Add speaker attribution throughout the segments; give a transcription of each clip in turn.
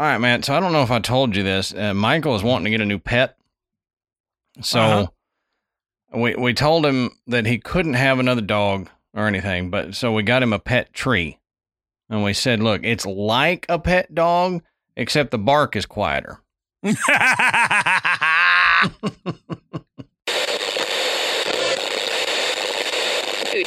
Speaker 1: All right, man. So I don't know if I told you this. Uh, Michael is wanting to get a new pet. So
Speaker 2: Uh-huh.
Speaker 1: we we told him that he couldn't have another dog or anything, but so we got him a pet tree. And we said, "Look, it's like a pet dog, except the bark is quieter." Good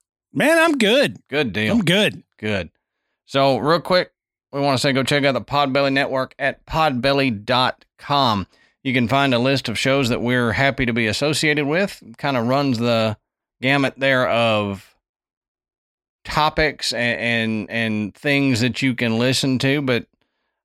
Speaker 2: Man, I'm good.
Speaker 1: Good deal.
Speaker 2: I'm good.
Speaker 1: Good. So, real quick, we want to say go check out the Podbelly Network at podbelly.com. You can find a list of shows that we're happy to be associated with. Kind of runs the gamut there of topics and, and and things that you can listen to, but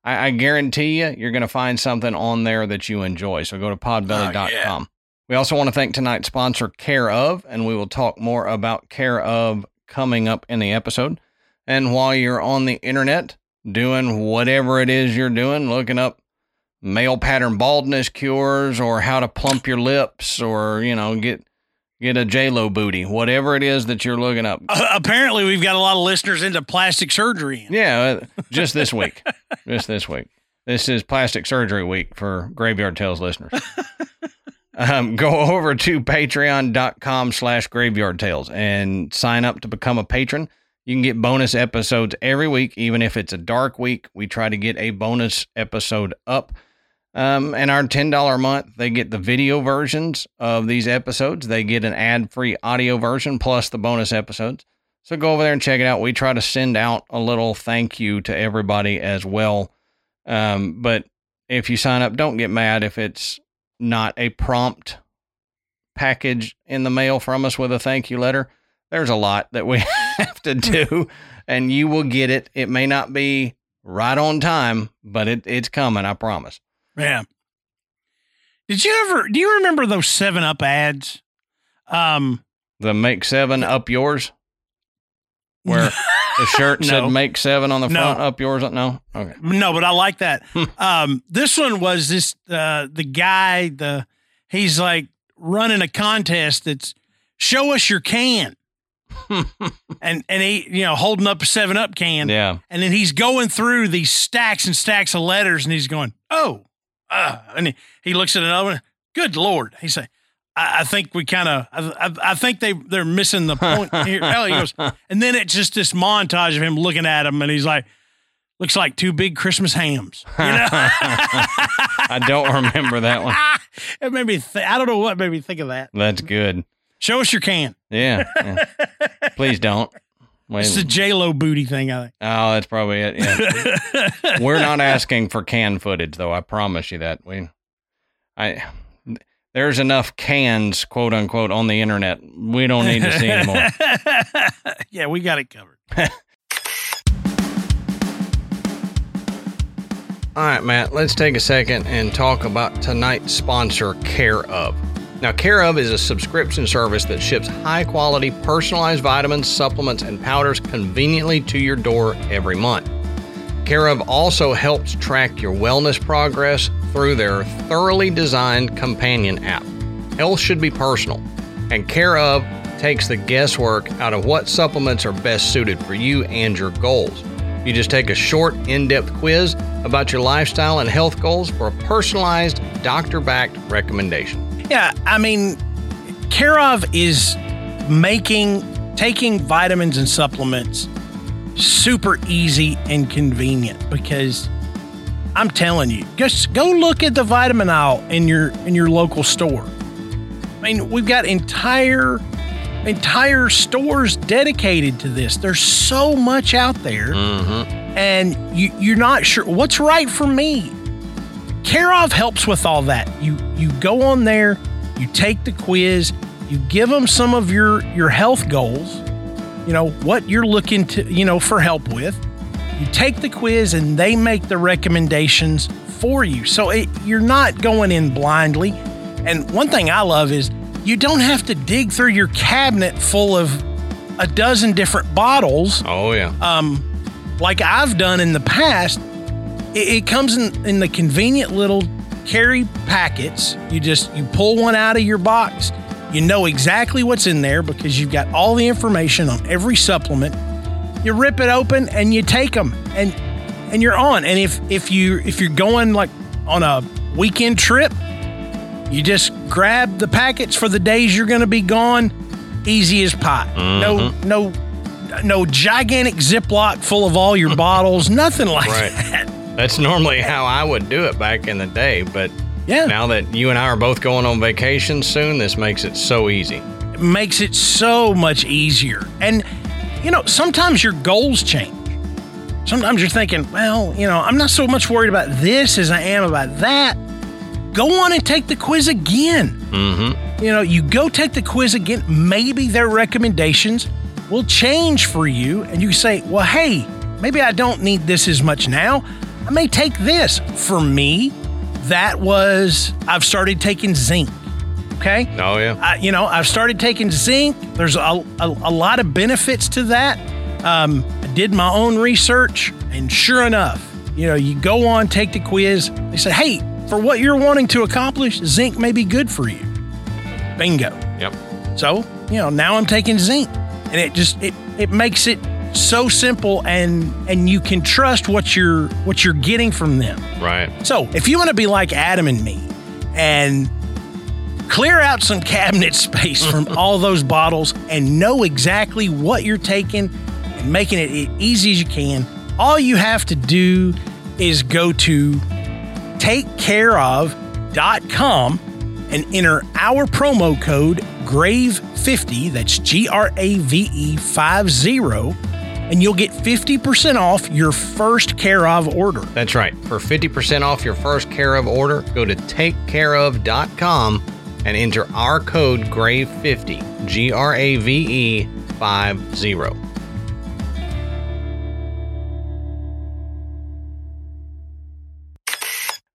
Speaker 1: I, I guarantee you you're gonna find something on there that you enjoy. So go to oh, podbelly.com. We also want to thank tonight's sponsor, Care of, and we will talk more about Care of coming up in the episode. And while you're on the internet doing whatever it is you're doing, looking up male pattern baldness cures or how to plump your lips or, you know, get get a J-Lo booty, whatever it is that you're looking up.
Speaker 2: Uh, apparently, we've got a lot of listeners into plastic surgery.
Speaker 1: Yeah, uh, just this week. just this week. This is plastic surgery week for Graveyard Tales listeners. um, go over to patreon.com slash graveyard tales and sign up to become a patron. You can get bonus episodes every week, even if it's a dark week. We try to get a bonus episode up. Um, and our $10 a month, they get the video versions of these episodes. They get an ad free audio version plus the bonus episodes. So go over there and check it out. We try to send out a little thank you to everybody as well. Um, but if you sign up, don't get mad if it's not a prompt package in the mail from us with a thank you letter. There's a lot that we have to do, and you will get it. It may not be right on time, but it, it's coming, I promise.
Speaker 2: Yeah. Did you ever? Do you remember those Seven Up ads? Um,
Speaker 1: The make seven up yours, where the shirt
Speaker 2: No.
Speaker 1: said make seven on the
Speaker 2: No.
Speaker 1: front, up yours. No, okay.
Speaker 2: no, but I like that. um, this one was this uh, the guy the he's like running a contest that's show us your can, and and he you know holding up a Seven Up can,
Speaker 1: yeah.
Speaker 2: and then he's going through these stacks and stacks of letters, and he's going, "Oh," uh, and he, he looks at another one. Good lord, he say, "I, I think we kind of, I, I, I think they they're missing the point here." Goes, and then it's just this montage of him looking at him, and he's like, "Looks like two big Christmas hams." You know,
Speaker 1: I don't remember that one.
Speaker 2: it made me. Th- I don't know what made me think of that.
Speaker 1: That's good.
Speaker 2: Show us your can.
Speaker 1: Yeah. yeah. Please don't. Wait.
Speaker 2: It's the J Lo booty thing, I think.
Speaker 1: Oh, that's probably it. Yeah. We're not asking for can footage, though. I promise you that. We, I, there's enough cans, quote unquote, on the internet. We don't need to see anymore.
Speaker 2: yeah, we got it covered.
Speaker 1: All right, Matt, let's take a second and talk about tonight's sponsor, Care of. Now, Care of is a subscription service that ships high quality personalized vitamins, supplements, and powders conveniently to your door every month. Care of also helps track your wellness progress through their thoroughly designed companion app. Health should be personal, and Care of takes the guesswork out of what supplements are best suited for you and your goals. You just take a short, in depth quiz about your lifestyle and health goals for a personalized, doctor backed recommendation.
Speaker 2: Yeah, I mean, Care is making taking vitamins and supplements super easy and convenient because I'm telling you, just go look at the vitamin aisle in your in your local store. I mean, we've got entire entire stores dedicated to this. There's so much out there,
Speaker 1: Mm-hmm.
Speaker 2: and you you're not sure what's right for me. Care of helps with all that. You you go on there, you take the quiz, you give them some of your your health goals, you know, what you're looking to, you know, for help with. You take the quiz and they make the recommendations for you. So it, you're not going in blindly. And one thing I love is you don't have to dig through your cabinet full of a dozen different bottles.
Speaker 1: Oh, yeah.
Speaker 2: Um, like I've done in the past. It, it comes in, in the convenient little carry packets. You just you pull one out of your box. You know exactly what's in there because you've got all the information on every supplement. You rip it open and you take them and and you're on. And if if you if you're going like on a weekend trip, you just grab the packets for the days you're going to be gone. Easy as pie.
Speaker 1: Mm-hmm.
Speaker 2: No no no gigantic Ziploc full of all your bottles. Nothing like
Speaker 1: Right.
Speaker 2: that.
Speaker 1: That's normally how I would do it back in the day, but
Speaker 2: Yeah.
Speaker 1: now that you and I are both going on vacation soon, this makes it so easy.
Speaker 2: It makes it so much easier. And, you know, sometimes your goals change. Sometimes you're thinking, well, you know, I'm not so much worried about this as I am about that. Go on and take the quiz again.
Speaker 1: Mm-hmm.
Speaker 2: You know, you go take the quiz again. Maybe their recommendations will change for you. And you say, well, hey, maybe I don't need this as much now. I may take this. For me, that was, I've started taking zinc. Okay.
Speaker 1: Oh, yeah.
Speaker 2: I, you know, I've started taking zinc. There's a, a, a lot of benefits to that. Um, I did my own research, and sure enough, you know, you go on, take the quiz. They say, hey, for what you're wanting to accomplish, zinc may be good for you. Bingo.
Speaker 1: Yep.
Speaker 2: So, you know, now I'm taking zinc, and it just it it makes it so simple, and and you can trust what you're what you're getting from them.
Speaker 1: Right.
Speaker 2: So, if you want to be like Adam and me and clear out some cabinet space from all those bottles and know exactly what you're taking and making it as easy as you can, all you have to do is go to takecareof.com and enter our promo code GRAVE50, that's G R A V E 50, and you'll get 50% off your first care of order.
Speaker 1: That's right. For 50% off your first care of order, go to takecareof.com and enter our code GRAVE50, G R A V E 50.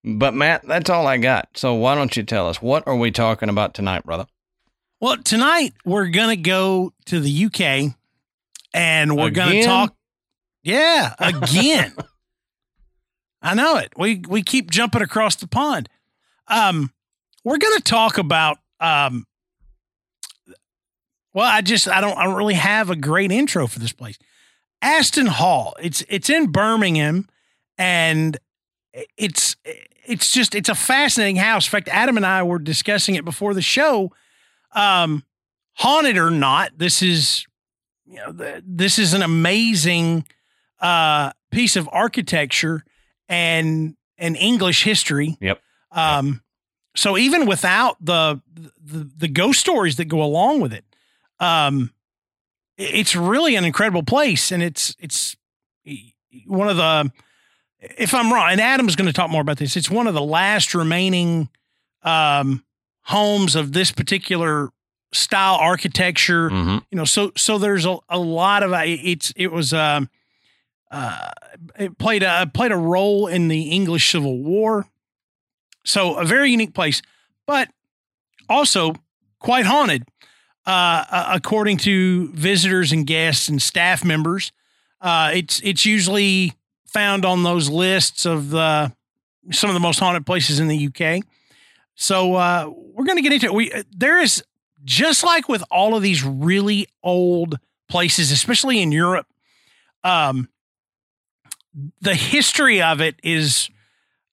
Speaker 1: But Matt, that's all I got. So why don't you tell us what are we talking about tonight, brother?
Speaker 2: Well, tonight we're gonna go to the UK and we're gonna talk. Yeah, again. I know it. We we keep jumping across the pond. Um, we're gonna talk about um. Well, I just I don't I don't really have a great intro for this place. Aston Hall. It's it's in Birmingham, and it's it's just it's a fascinating house. In fact, Adam and I were discussing it before the show um, haunted or not, this is you know th- this is an amazing uh, piece of architecture and and English history.
Speaker 1: Yep.
Speaker 2: Um, so even without the, the the ghost stories that go along with it, um, it's really an incredible place, and it's it's one of the if I'm wrong, and Adam's going to talk more about this. It's one of the last remaining um, homes of this particular style architecture.
Speaker 1: Mm-hmm.
Speaker 2: You know, so so there's a, a lot of it's it was um uh it played a played a role in the English Civil War. So a very unique place, but also quite haunted, uh, uh, according to visitors and guests and staff members. Uh, it's it's usually found on those lists of the some of the most haunted places in the UK. So uh, we're going to get into it. We there is just like with all of these really old places, especially in Europe. Um, the history of it is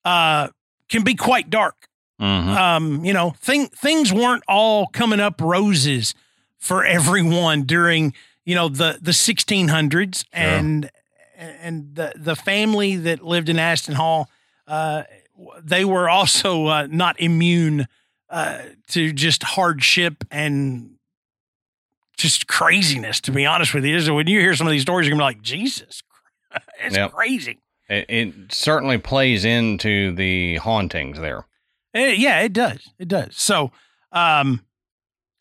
Speaker 2: uh, can be quite dark.
Speaker 1: Mm-hmm.
Speaker 2: Um, you know, thing, things weren't all coming up roses for everyone during you know the the 1600s and and the the family that lived in Aston Hall uh, they were also uh, not immune uh, to just hardship and just craziness. To be honest with you, so when you hear some of these stories, you're gonna be like, Jesus, it's
Speaker 1: Yep.
Speaker 2: crazy.
Speaker 1: It, it certainly plays into the hauntings there.
Speaker 2: Eh, yeah, it does. It does. So, um,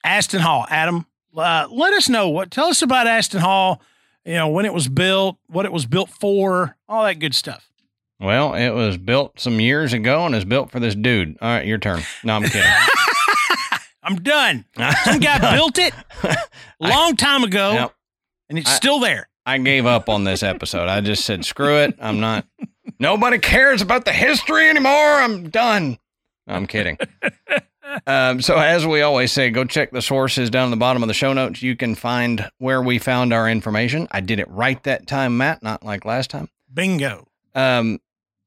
Speaker 2: Aston Hall, Adam, Uh, let us know what. Tell us about Aston Hall. You know when it was built, what it was built for, all that good stuff.
Speaker 1: Well, it was built some years ago and is built for this dude. All right, your turn. No, I'm kidding.
Speaker 2: I'm done. Some guy
Speaker 1: done.
Speaker 2: built it a long time ago,
Speaker 1: Yep.
Speaker 2: and it's
Speaker 1: I-
Speaker 2: still there.
Speaker 1: I gave up on this episode. I just said, screw it. I'm not. Nobody cares about the history anymore. I'm done. No, I'm kidding. Um, so, as we always say, go check the sources down at the bottom of the show notes. You can find where we found our information. I did it right that time, Matt, not like last time.
Speaker 2: Bingo.
Speaker 1: Um,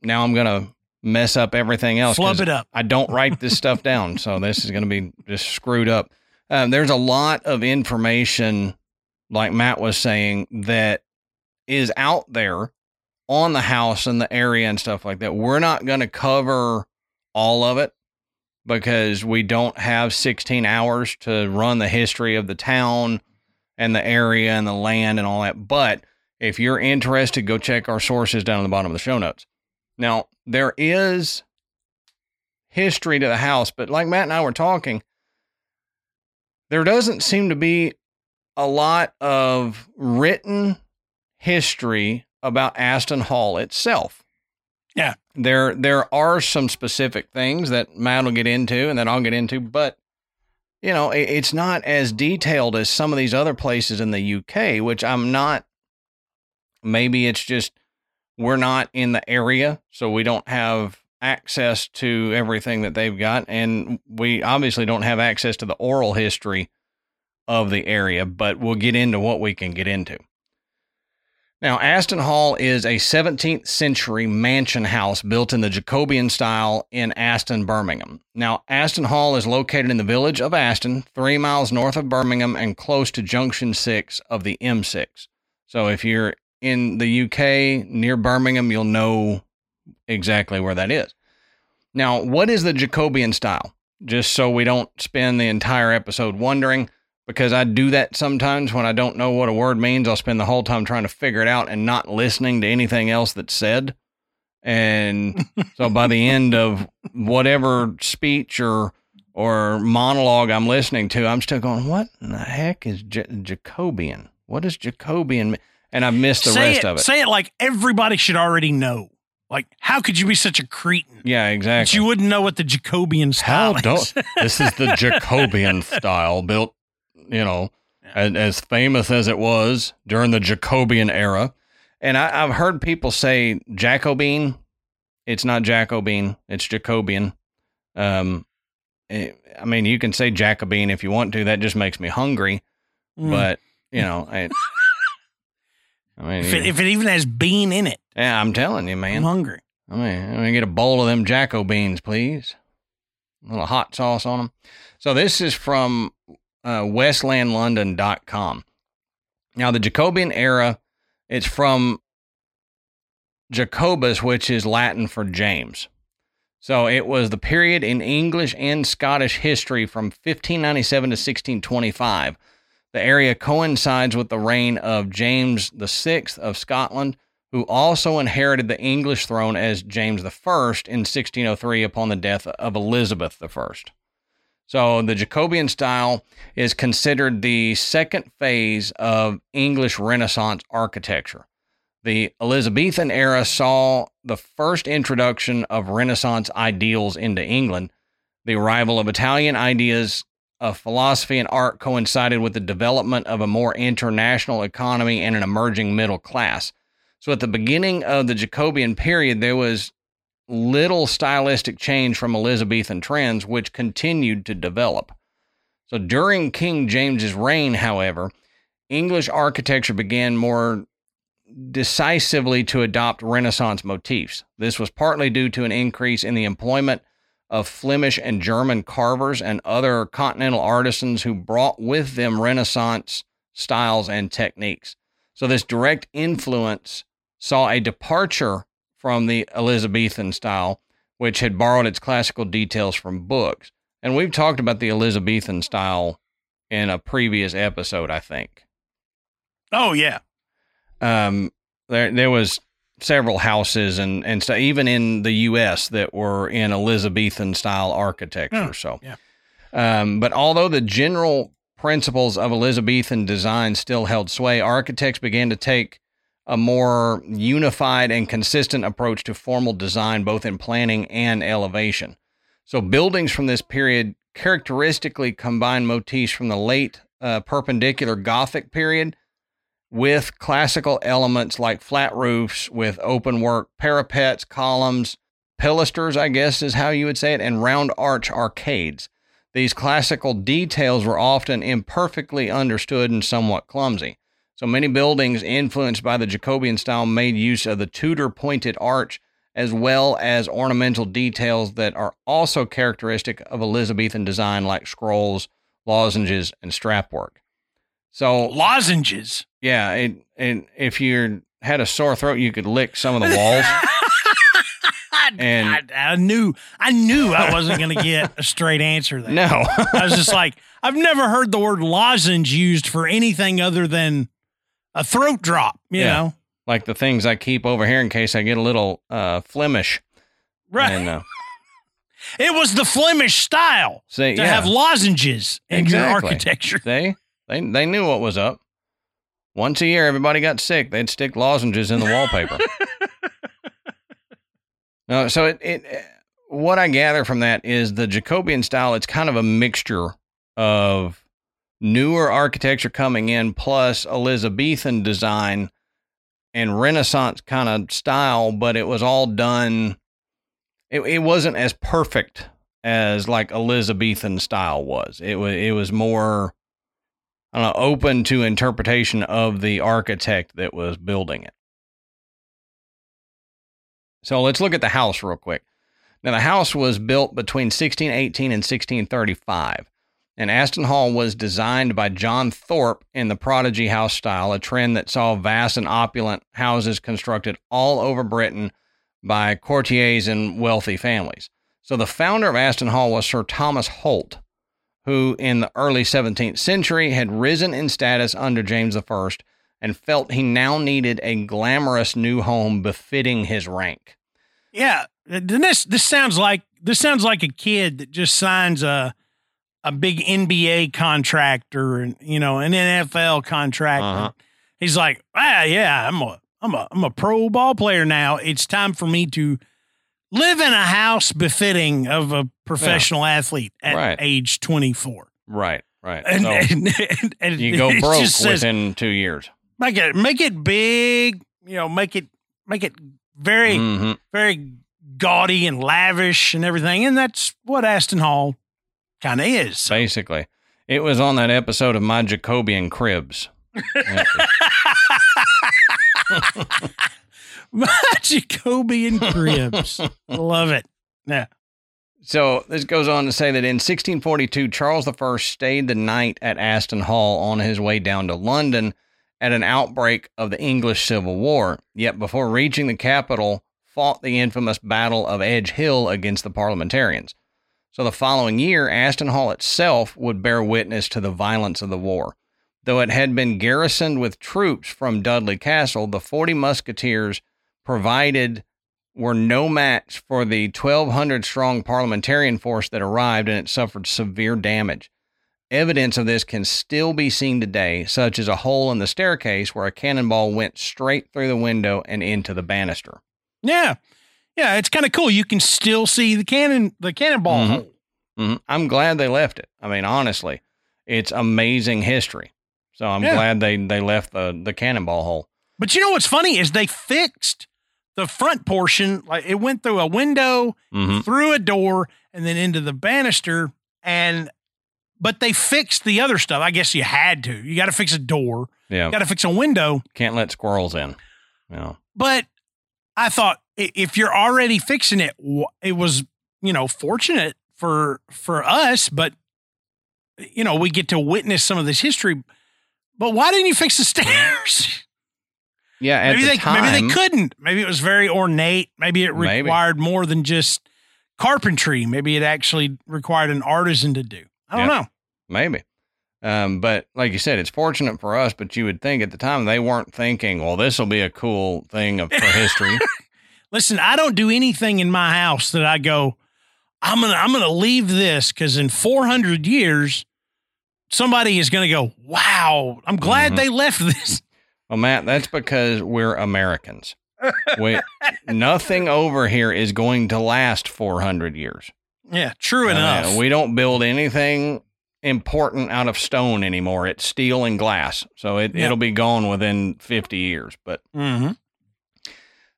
Speaker 1: now I'm going to mess up everything else.
Speaker 2: Flub it up.
Speaker 1: I don't write this stuff down, so this is going to be just screwed up. Um, there's a lot of information, like Matt was saying, that is out there on the house and the area and stuff like that. We're not going to cover all of it because we don't have 16 hours to run the history of the town and the area and the land and all that. But if you're interested, go check our sources down at the bottom of the show notes. Now, there is history to the house, but like Matt and I were talking, there doesn't seem to be a lot of written history about Aston Hall itself.
Speaker 2: Yeah.
Speaker 1: There there are some specific things that Matt will get into and that I'll get into, but you know, it, it's not as detailed as some of these other places in the UK, which I'm not maybe it's just we're not in the area, so we don't have access to everything that they've got. And we obviously don't have access to the oral history of the area, but we'll get into what we can get into. Now, Aston Hall is a 17th century mansion house built in the Jacobean style in Aston, Birmingham. Now, Aston Hall is located in the village of Aston, three miles north of Birmingham and close to Junction 6 of the M6. So, if you're in the UK near Birmingham, you'll know exactly where that is. Now, what is the Jacobean style? Just so we don't spend the entire episode wondering, because I do that sometimes when I don't know what a word means. I'll spend the whole time trying to figure it out and not listening to anything else that's said. And so by the end of whatever speech or or monologue I'm listening to, I'm still going, "What in the heck is J- Jacobean? What does Jacobean?" mean?" And I've missed the
Speaker 2: say
Speaker 1: rest
Speaker 2: it,
Speaker 1: of it.
Speaker 2: Say it like everybody should already know. Like, how could you be such a cretin?
Speaker 1: yeah,
Speaker 2: That
Speaker 1: exactly.
Speaker 2: you wouldn't know what the Jacobean style
Speaker 1: How
Speaker 2: is.
Speaker 1: don't this is the Jacobean style built, you know, as, as famous as it was during the Jacobean era. And I, I've heard people say Jacobine. It's not Jacobine, it's Jacobean. Um, eh, I mean, you can say Jacobine if you want to. That just makes me hungry.
Speaker 2: Mm.
Speaker 1: But you know, I, I mean,
Speaker 2: if, it, if it even has bean in it,
Speaker 1: yeah, I'm telling you, man.
Speaker 2: I'm hungry.
Speaker 1: I mean, let me get a bowl of them Jacko beans, please. A little hot sauce on them. So this is from uh, westlandlondon.com. Now, the Jacobean era, it's from Jacobus, which is Latin for James. So it was the period in English and Scottish history from 1597 to 1625. The area coincides with the reign of James VI of Scotland, who also inherited the English throne as James I in 1603 upon the death of Elizabeth I. So the Jacobean style is considered the second phase of English Renaissance architecture. The Elizabethan era saw the first introduction of Renaissance ideals into England. The arrival of Italian ideas of philosophy and art coincided with the development of a more international economy and an emerging middle class. So at the beginning of the Jacobean period, there was little stylistic change from Elizabethan trends, which continued to develop. So during King James's reign, however, English architecture began more decisively to adopt Renaissance motifs. This was partly due to an increase in the employment of Flemish and German carvers and other continental artisans who brought with them Renaissance styles and techniques. So, this direct influence saw a departure from the Elizabethan style, which had borrowed its classical details from books. And we've talked about the Elizabethan style in a previous episode, I think.
Speaker 2: Oh yeah.
Speaker 1: Um, there there was several houses and and so even in the U.S. that were in Elizabethan style architecture.
Speaker 2: Oh,
Speaker 1: so,
Speaker 2: yeah.
Speaker 1: um, but although the general principles of Elizabethan design still held sway, architects began to take a more unified and consistent approach to formal design, both in planning and elevation. So, buildings from this period characteristically combine motifs from the late uh, perpendicular Gothic period with classical elements like flat roofs with open work parapets, columns, pilasters, I guess is how you would say it, and round arch arcades. These classical details were often imperfectly understood and somewhat clumsy. So many buildings influenced by the Jacobean style made use of the Tudor pointed arch as well as ornamental details that are also characteristic of Elizabethan design, like scrolls, lozenges, and strapwork. So
Speaker 2: lozenges.
Speaker 1: Yeah, it, and if you had a sore throat, you could lick some of the walls.
Speaker 2: and I, I, knew, I knew I wasn't going to get a straight answer there.
Speaker 1: No,
Speaker 2: I was just like, I've never heard the word lozenge used for anything other than a throat drop. You yeah. know,
Speaker 1: like the things I keep over here in case I get a little uh, Flemish.
Speaker 2: Right. And, uh, it was the Flemish style to yeah. have lozenges in exactly. your architecture.
Speaker 1: They they they knew what was up. Once a year, everybody got sick. They'd stick lozenges in the wallpaper. no, so it, it what I gather from that is the Jacobean style. It's kind of a mixture of newer architecture coming in plus Elizabethan design and Renaissance kind of style, but it was all done. It, it wasn't as perfect as like Elizabethan style was. It was it was more open to interpretation of the architect that was building it. So let's look at the house real quick. Now, the house was built between 1618 and 1635, and Aston Hall was designed by John Thorpe in the Prodigy House style, a trend that saw vast and opulent houses constructed all over Britain by courtiers and wealthy families. So, the founder of Aston Hall was Sir Thomas Holt, who in the early 17th century had risen in status under James I and felt he now needed a glamorous new home befitting his rank.
Speaker 2: Yeah, this this sounds like this sounds like a kid that just signs a a big NBA contract or you know an NFL contract. Uh-huh. He's like, ah, yeah, I'm a I'm a I'm a pro ball player now. It's time for me to live in a house befitting of a professional yeah. athlete at right. age 24.
Speaker 1: Right, right. And, so and, and, and you go broke within two years.
Speaker 2: Make it make it big, you know, make it make it very mm-hmm. very gaudy and lavish and everything. And that's what Aston Hall kind of is.
Speaker 1: So. Basically. It was on that episode of My Jacobean Cribs.
Speaker 2: My Jacobean cribs. Love it. Yeah.
Speaker 1: So this goes on to say that in 1642, Charles I stayed the night at Aston Hall on his way down to London at an outbreak of the English Civil War. Yet before reaching the capital, fought the infamous Battle of Edge Hill against the parliamentarians. So the following year, Aston Hall itself would bear witness to the violence of the war. Though it had been garrisoned with troops from Dudley Castle, the 40 musketeers provided were no match for the 1,200 strong parliamentarian force that arrived and it suffered severe damage. Evidence of this can still be seen today, such as a hole in the staircase where a cannonball went straight through the window and into the banister.
Speaker 2: Yeah. Yeah, it's kind of cool. You can still see the cannon the cannonball mm-hmm. hole.
Speaker 1: Mm-hmm. I'm glad they left it. I mean, honestly, it's amazing history. So I'm yeah. glad they they left the the cannonball hole.
Speaker 2: But you know what's funny is they fixed the front portion, like it went through a window, mm-hmm. through a door, and then into the banister. And but they fixed the other stuff. I guess you had to. You got to fix a door. Yeah. Got to fix a window.
Speaker 1: Can't let squirrels in. Yeah.
Speaker 2: But I thought if you're already fixing it, it was you know fortunate for for us, but you know we get to witness some of this history. But why didn't you fix the stairs?
Speaker 1: Yeah,
Speaker 2: maybe
Speaker 1: they
Speaker 2: time, maybe they couldn't. Maybe it was very ornate. Maybe it required maybe. more than just carpentry. Maybe it actually required an artisan to do. I don't know.
Speaker 1: Maybe. Um, but like you said, it's fortunate for us. But you would think at the time they weren't thinking, well, this will be a cool thing of, for history.
Speaker 2: Listen, I don't do anything in my house that I go. I'm gonna I'm gonna leave this because in 400 years, somebody is going to go, "Wow, I'm glad
Speaker 1: Mhm.
Speaker 2: they left this."
Speaker 1: Well, Matt, that's because we're Americans. we, nothing over here is going to last 400 years.
Speaker 2: Yeah, true
Speaker 1: Uh,
Speaker 2: enough.
Speaker 1: we don't build anything important out of stone anymore. It's steel and glass. So it,
Speaker 2: Yeah.
Speaker 1: it'll be gone within 50 years. But
Speaker 2: mm-hmm.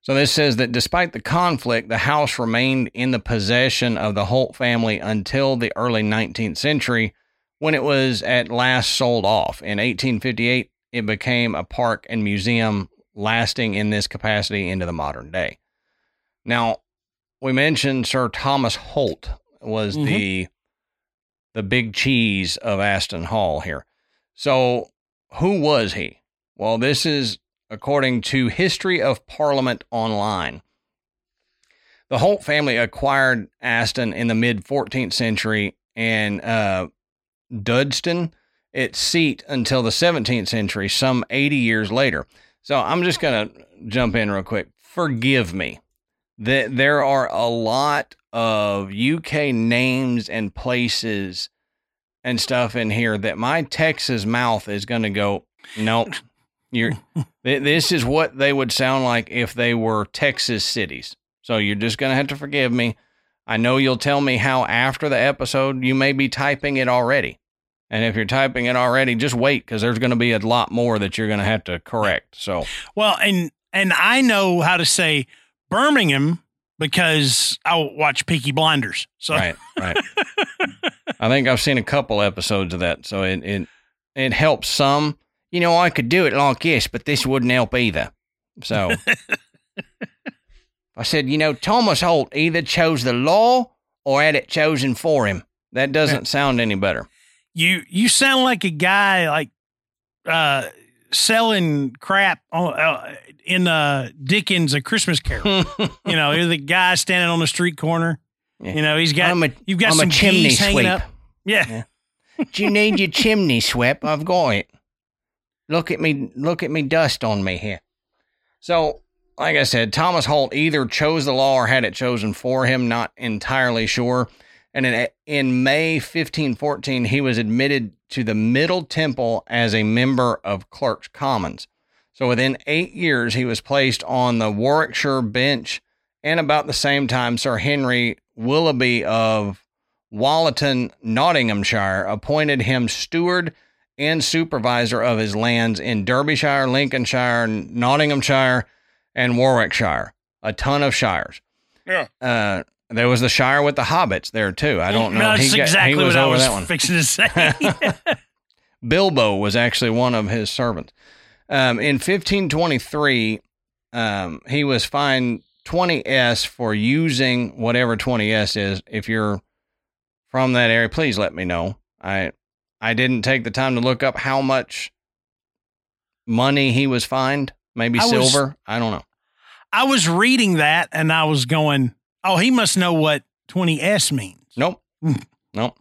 Speaker 1: so this says that despite the conflict, the house remained in the possession of the Holt family until the early 19th century when it was at last sold off. In 1858, it became a park and museum lasting in this capacity into the modern day. Now, we mentioned Sir Thomas Holt was
Speaker 2: Mhm.
Speaker 1: the the big cheese of Aston Hall here. So, who was he? Well, this is according to History of Parliament Online. The Holt family acquired Aston in the mid 14th century and uh, Duddeston its seat until the 17th century, some 80 years later. So I'm just going to jump in real quick. Forgive me. That there are a lot of UK names and places and stuff in here that my Texas mouth is going to go, nope. You're, this is what they would sound like if they were Texas cities. So you're just going to have to forgive me. I know you'll tell me how after the episode you may be typing it already. And if you're typing it already, just wait because there's going to be a lot more that you're going to have to correct. So,
Speaker 2: Well, and and I know how to say Birmingham because I watch Peaky Blinders. So
Speaker 1: right, right. I think I've seen a couple episodes of that, so it it it helps some. You know, I could do it like this, but this wouldn't help either. So I said, you know, Thomas Holt either chose the law or had it chosen for him. That doesn't sound any better.
Speaker 2: You you sound like a guy like uh selling crap on, uh, in uh Dickens' A Christmas Carol. you know, you're the guy standing on the street corner.
Speaker 1: Yeah.
Speaker 2: You know, he's got
Speaker 1: a,
Speaker 2: you've got
Speaker 1: I'm
Speaker 2: some
Speaker 1: chimney sweep.
Speaker 2: up. Yeah.
Speaker 1: Do you need your chimney swept? I've got it. Look at me, look at me dust on me here. So, like I said, Thomas Holt either chose the law or had it chosen for him, not entirely sure. And in, in May 1514, he was admitted to the Middle Temple as a member of Clerk's Commons. So within eight years, he was placed on the Warwickshire bench, and about the same time, Sir Henry Willoughby of Wollaton, Nottinghamshire, appointed him steward and supervisor of his lands in Derbyshire, Lincolnshire, Nottinghamshire, and Warwickshire. A ton of shires.
Speaker 2: Yeah.
Speaker 1: Uh, there was the shire with the hobbits there too. I don't know.
Speaker 2: That's
Speaker 1: He got-
Speaker 2: exactly
Speaker 1: he was
Speaker 2: what I was
Speaker 1: that one.
Speaker 2: fixing to say.
Speaker 1: Bilbo was actually one of his servants. Um, in 1523, um, he was fined 20s for using whatever 20s is. If you're from that area, please let me know. I I didn't take the time to look up how much money he was fined. Maybe
Speaker 2: I was-
Speaker 1: silver. I don't know.
Speaker 2: I was reading that and I was going, "Oh, he must know what 20s means."
Speaker 1: Nope. nope.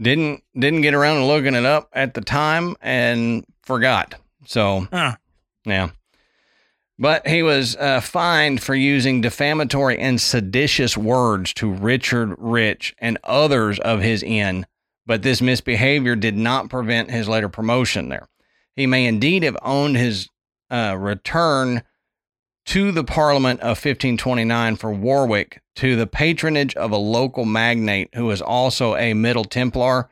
Speaker 1: Didn't didn't get around to looking it up at the time and forgot. So
Speaker 2: Huh.
Speaker 1: Yeah. But he was uh, fined for using defamatory and seditious words to Richard Rich and others of his inn, but this misbehavior did not prevent his later promotion there. He may indeed have owned his uh, return to the Parliament of 1529 for Warwick to the patronage of a local magnate who was also a Middle Templar.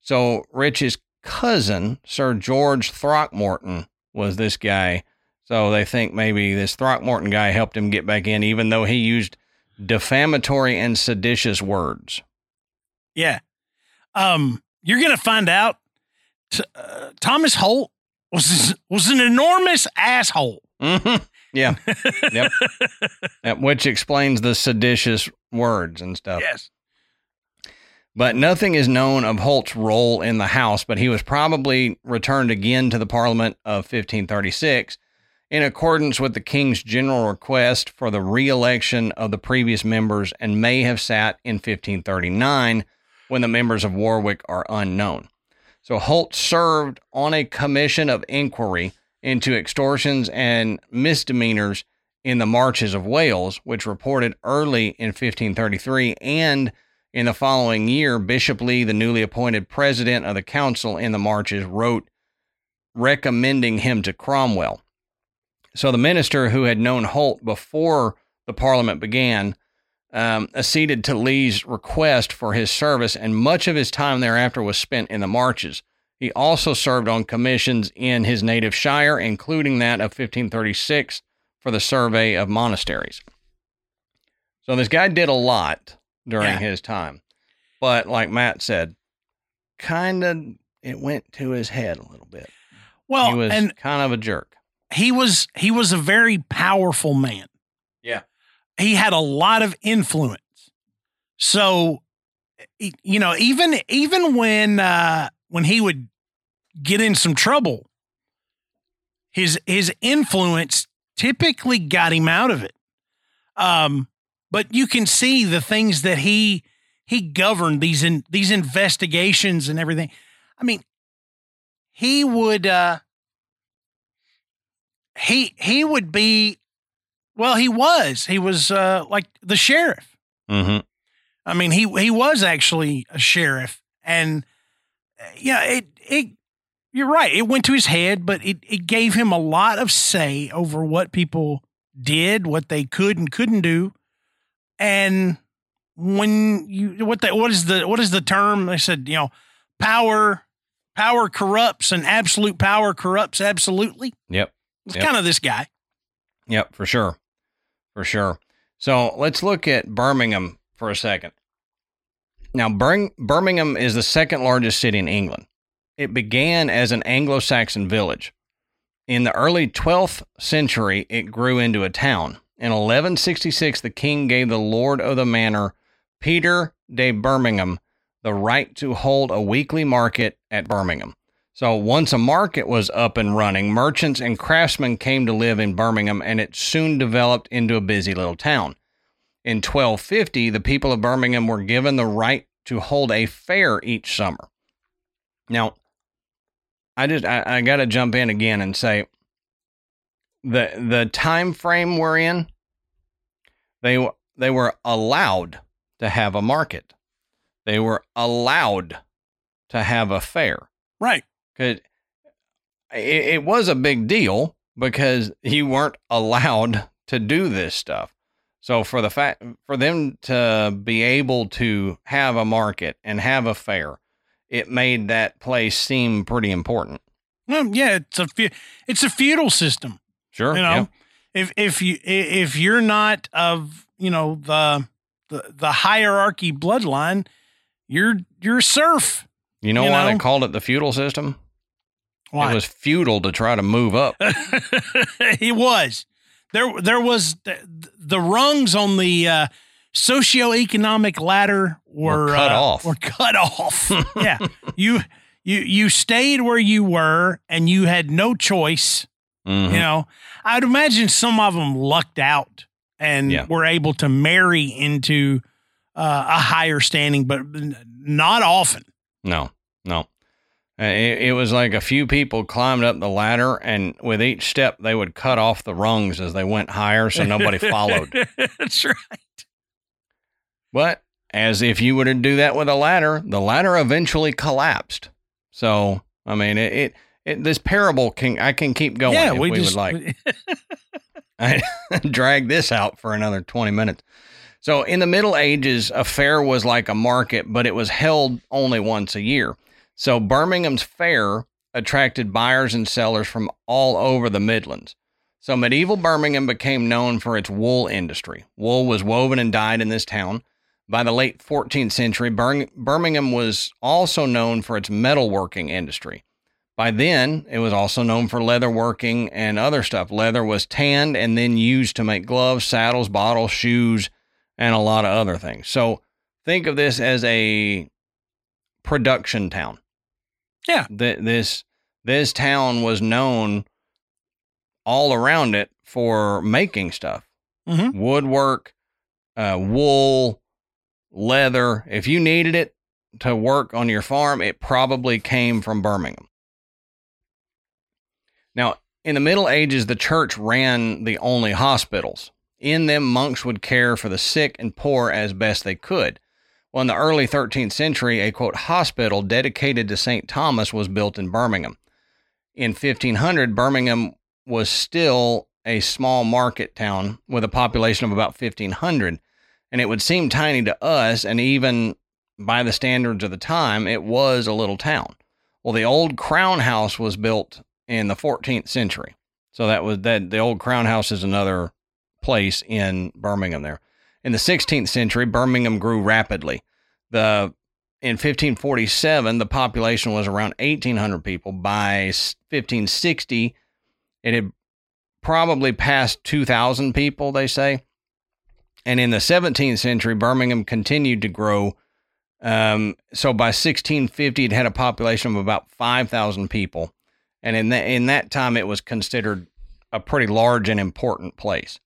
Speaker 1: So Rich's cousin, Sir George Throckmorton, was this guy. So they think maybe this Throckmorton guy helped him get back in, even though he used defamatory and seditious words.
Speaker 2: Yeah. Um, you're gonna find out. T- uh, Thomas Holt was was an enormous asshole.
Speaker 1: hmm Yeah. yep. Yep, Which explains the seditious words and stuff.
Speaker 2: Yes.
Speaker 1: But nothing is known of Holt's role in the House, but he was probably returned again to the Parliament of 1536 in accordance with the King's general request for the re election of the previous members and may have sat in 1539 when the members of Warwick are unknown. So Holt served on a commission of inquiry into extortions and misdemeanors in the marches of Wales, which reported early in 1533 and In the following year, Bishop Lee, the newly appointed president of the council in the marches, wrote recommending him to Cromwell. So the minister who had known Holt before the parliament began um, acceded to Lee's request for his service, and much of his time thereafter was spent in the marches. He also served on commissions in his native shire, including that of 1536 for the survey of monasteries. So this guy did a lot during
Speaker 2: Yeah.
Speaker 1: his time. But like Matt said, kind of it went to his head a little bit.
Speaker 2: Well,
Speaker 1: he was
Speaker 2: and
Speaker 1: kind of a jerk.
Speaker 2: he was he was a very powerful man.
Speaker 1: Yeah.
Speaker 2: He had a lot of influence. So you know, even even when uh when he would get in some trouble, his his influence typically got him out of it. Um but you can see the things that he he governed these in these investigations and everything. I mean, he would uh he he would be well he was he was uh like the sheriff
Speaker 1: Mm-hmm.
Speaker 2: i mean he he was actually a sheriff and yeah it it you're right it went to his head but it it gave him a lot of say over what people did what they could and couldn't do and when you what the what is the what is the term they said you know power power corrupts and absolute power corrupts absolutely
Speaker 1: Yep.
Speaker 2: it's
Speaker 1: Yep.
Speaker 2: kind of this guy
Speaker 1: Yep, for sure. For sure. So let's look at Birmingham for a second. Now, Bir- Birmingham is the second largest city in England. It began as an Anglo Saxon village. In the early 12th century, it grew into a town. In 1166, the king gave the lord of the manor, Peter de Birmingham, the right to hold a weekly market at Birmingham. So once a market was up and running, merchants and craftsmen came to live in Birmingham and it soon developed into a busy little town. In 1250, the people of Birmingham were given the right to hold a fair each summer. Now, I just I, I got to jump in again and say the the time frame we're in they they were allowed to have a market. They were allowed to have a fair
Speaker 2: right
Speaker 1: because it, it was a big deal because you weren't allowed to do this stuff. So for the fact for them to be able to have a market and have a fair, it made that place seem pretty important.
Speaker 2: Well, yeah, it's a fe- it's a feudal system.
Speaker 1: Sure,
Speaker 2: You know,
Speaker 1: yeah.
Speaker 2: if if you if you're not of you know the the the hierarchy bloodline, you're you're a serf.
Speaker 1: You know
Speaker 2: you
Speaker 1: why
Speaker 2: know?
Speaker 1: they called it the feudal system?
Speaker 2: Why?
Speaker 1: It was feudal to try to move up.
Speaker 2: it was there. There was the, the rungs on the uh, socioeconomic ladder were,
Speaker 1: Were cut
Speaker 2: uh,
Speaker 1: off.
Speaker 2: Were cut off. yeah, you you you stayed where you were, and you had no choice.
Speaker 1: Mhm.
Speaker 2: You know, I'd imagine some of them lucked out and
Speaker 1: Yeah.
Speaker 2: were able to marry into uh, a higher standing, but not often.
Speaker 1: No, no. It, it was like a few people climbed up the ladder, and with each step, they would cut off the rungs as they went higher so nobody followed.
Speaker 2: That's right.
Speaker 1: But as if you were to do that with a ladder, the ladder eventually collapsed. So, I mean, it, it, it this parable can I can keep going
Speaker 2: yeah,
Speaker 1: if
Speaker 2: we,
Speaker 1: we,
Speaker 2: just
Speaker 1: would like. I drag this out for another 20 minutes. So, in the Middle Ages, a fair was like a market, but it was held only once a year. So, Birmingham's fair attracted buyers and sellers from all over the Midlands. So, medieval Birmingham became known for its wool industry. Wool was woven and dyed in this town. By the late 14th century, Birmingham was also known for its metalworking industry. By then, it was also known for leatherworking and other stuff. Leather was tanned and then used to make gloves, saddles, bottles, shoes, and a lot of other things. So think of this as a production town.
Speaker 2: Yeah.
Speaker 1: Th- this this town was known all around it for making stuff.
Speaker 2: Mhm.
Speaker 1: Woodwork, uh, wool, leather. If you needed it to work on your farm, it probably came from Birmingham. Now, in the Middle Ages, the church ran the only hospitals. In them, monks would care for the sick and poor as best they could. Well, in the early 13th century, a quote hospital dedicated to St. Thomas was built in Birmingham. In 1500, Birmingham was still a small market town with a population of about 1500 and it would seem tiny to us and even by the standards of the time it was a little town. Well the old crown house was built in the 14th century. So that was that the old crown house is another place in birmingham there. In the 16th century birmingham grew rapidly. The in 1547 the population was around 1800 people. By 1560 it had probably passed 2,000 people, they say. And in the 17th century, Birmingham continued to grow. Um, so by 1650, it had a population of about 5,000 people. And in that, in that time, it was considered a pretty large and important place.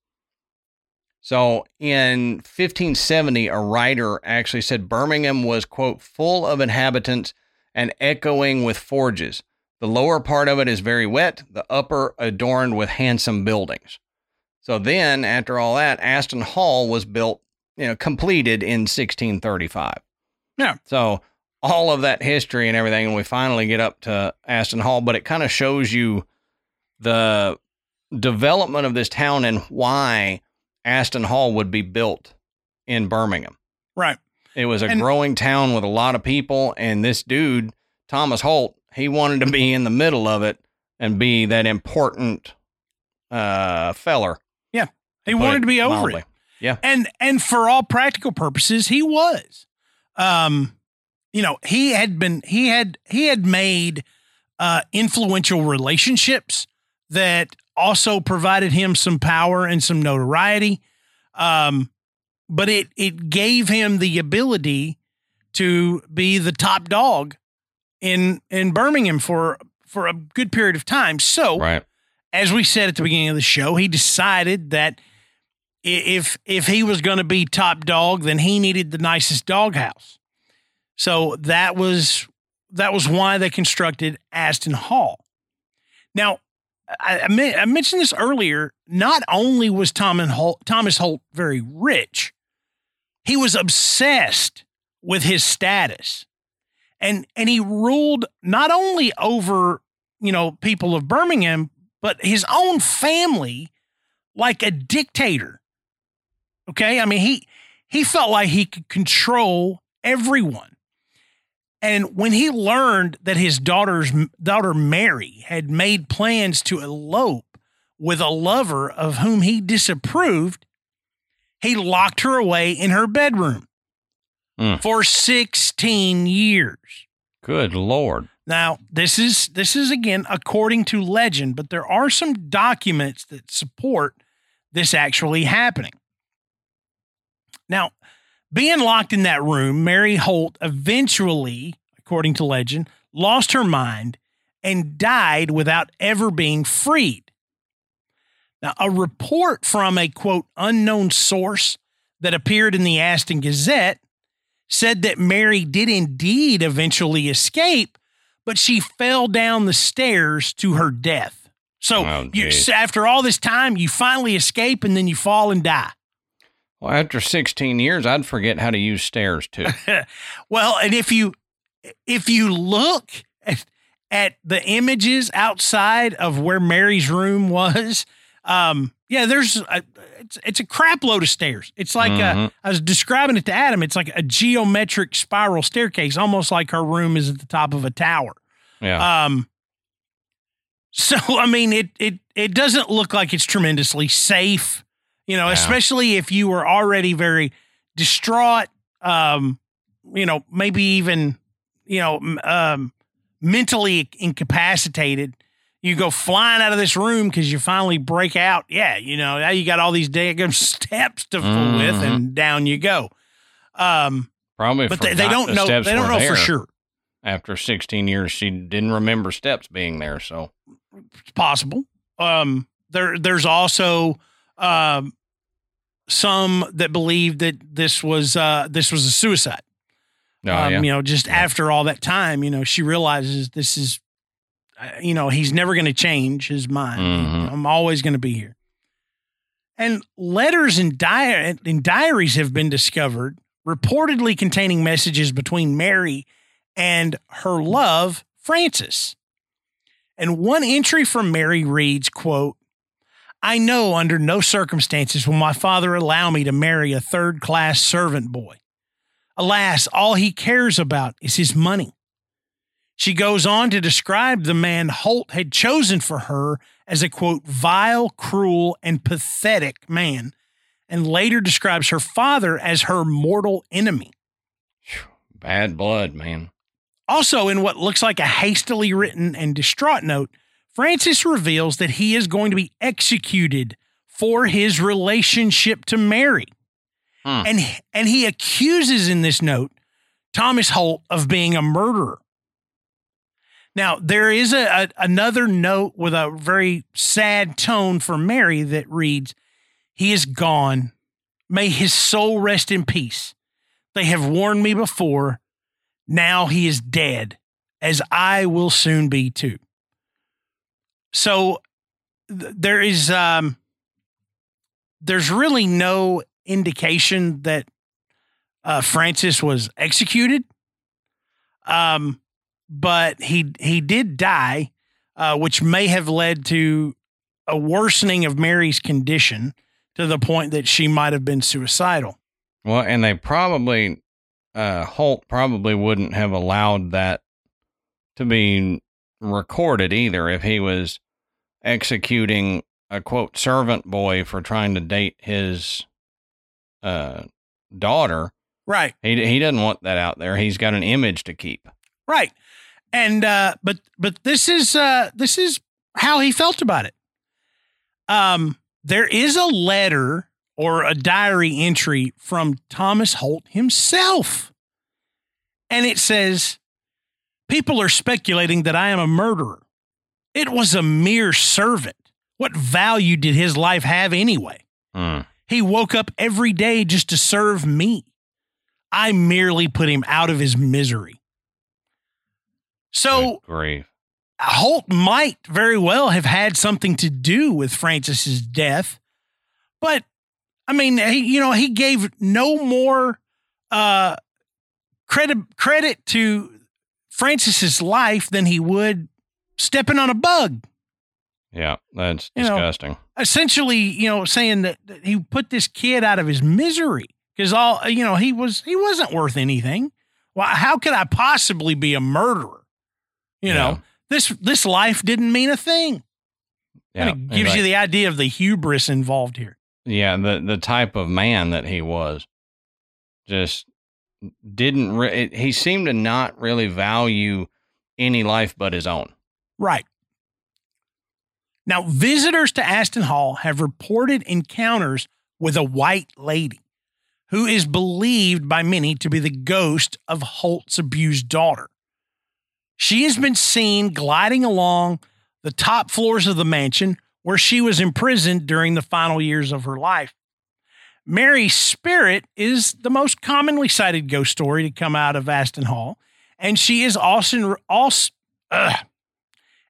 Speaker 1: So in 1570, a writer actually said Birmingham was, quote, full of inhabitants and echoing with forges. The lower part of it is very wet, the upper adorned with handsome buildings. So then, after all that, Aston Hall was built, you know, completed in 1635.
Speaker 2: Yeah.
Speaker 1: So all of that history and everything, and we finally get up to Aston Hall, but it kind of shows you the development of this town and why Aston Hall would be built in Birmingham.
Speaker 2: Right.
Speaker 1: It was a
Speaker 2: And-
Speaker 1: growing town with a lot of people, and this dude, Thomas Holt, he wanted to be in the middle of it and be that important uh feller.
Speaker 2: He wanted to be over
Speaker 1: mildly.
Speaker 2: it. And and for all practical purposes, he was. Um, you know, he had been he had he had made uh influential relationships that also provided him some power and some notoriety. Um, but it it gave him the ability to be the top dog in in Birmingham for for a good period of time. So
Speaker 1: Right.
Speaker 2: as we said at the beginning of the show, he decided that if if he was going to be top dog, then he needed the nicest doghouse. So that was that was why they constructed Aston Hall. Now, I, I, men- I mentioned this earlier. Not only was Thomas Holt, Thomas Holt very rich, he was obsessed with his status, and and he ruled not only over you know people of Birmingham, but his own family like a dictator. Okay? I mean, he he felt like he could control everyone. And when he learned that his daughter's daughter Mary had made plans to elope with a lover of whom he disapproved, he locked her away in her bedroom
Speaker 1: Hmm.
Speaker 2: for 16 years.
Speaker 1: Good lord.
Speaker 2: Now, this is this is again according to legend, but there are some documents that support this actually happening. Now, being locked in that room, Mary Holt eventually, according to legend, lost her mind and died without ever being freed. Now, a report from a quote unknown source that appeared in the Aston Gazette said that Mary did indeed eventually escape, but she fell down the stairs to her death. So
Speaker 1: Oh,
Speaker 2: you, after all this time, you finally escape and then you fall and die.
Speaker 1: Well, after 16 years, I'd forget how to use stairs too.
Speaker 2: Well, and if you if you look at, at the images outside of where Mary's room was, um, yeah, there's a, it's it's a crap load of stairs. It's like a,
Speaker 1: Mhm.
Speaker 2: I was describing it to Adam. It's like a geometric spiral staircase, almost like her room is at the top of a tower.
Speaker 1: Yeah.
Speaker 2: Um, so I mean, it it it doesn't look like it's tremendously safe, you know,
Speaker 1: Yeah.
Speaker 2: especially if you were already very distraught. Um, you know, maybe even you know, um, mentally incapacitated. You go flying out of this room because you finally break out. Yeah, you know, now you got all these daggum steps to fool with, and down you go. Um,
Speaker 1: Probably
Speaker 2: but they, they don't
Speaker 1: the
Speaker 2: know. They don't know for sure.
Speaker 1: After 16 years, she didn't remember steps being there. So,
Speaker 2: it's possible. Um, there, there's also um, some that believe that this was uh, this was a suicide.
Speaker 1: no,
Speaker 2: um,
Speaker 1: yeah.
Speaker 2: You know, just
Speaker 1: Yeah.
Speaker 2: after all that time, you know, she realizes this is, uh, you know, he's never going to change his mind.
Speaker 1: Mhm.
Speaker 2: I'm always going to be here. And letters and, di- and diaries have been discovered reportedly containing messages between Mary and her love, Francis. And one entry from Mary reads, quote, I know under no circumstances will my father allow me to marry a third class servant boy. Alas, all he cares about is his money. She goes on to describe the man Holt had chosen for her as a quote, vile, cruel, and pathetic man, and later describes her father as her mortal enemy.
Speaker 1: Bad blood, man.
Speaker 2: Also, in what looks like a hastily written and distraught note, Francis reveals that he is going to be executed for his relationship to Mary. Hmm. And, and he accuses in this note Thomas Holt of being a murderer. Now, there is a, a, another note with a very sad tone for Mary that reads, He is gone. May his soul rest in peace. They have warned me before. Now he is dead, as I will soon be too. So th- there is um there's really no indication that uh, Francis was executed. Um, but he he did die, uh, which may have led to a worsening of Mary's condition to the point that she might have been suicidal.
Speaker 1: Well, and they probably uh, Holt probably wouldn't have allowed that to be recorded either if he was executing a quote servant boy for trying to date his uh, daughter.
Speaker 2: Right.
Speaker 1: He he doesn't want that out there. He's got an image to keep.
Speaker 2: Right. And uh but but this is uh this is how he felt about it. Um there is a letter or a diary entry from Thomas Holt himself. And it says, People are speculating that I am a murderer. It was a mere servant. What value did his life have anyway? Mm. He woke up every day just to serve me. I merely put him out of his misery. So Holt might very well have had something to do with Francis's death, but I mean, he, you know, he gave no more uh, credit credit to Francis's life than he would stepping on a bug.
Speaker 1: Yeah, that's you disgusting.
Speaker 2: Know, essentially, you know, saying that, that he put this kid out of his misery because all you know he was he wasn't worth anything. Well, how could I possibly be a murderer? You yeah. know, this this life didn't mean a thing. Yeah, it gives like, you the idea of the hubris involved here.
Speaker 1: Yeah, the the type of man that he was, just didn't. Re- he seemed to not really value any life but his own.
Speaker 2: Right. Now, visitors to Aston Hall have reported encounters with a white lady who is believed by many to be the ghost of Holt's abused daughter. She has been seen gliding along the top floors of the mansion where she was imprisoned during the final years of her life. Mary's spirit is the most commonly cited ghost story to come out of Aston Hall, and she is often also,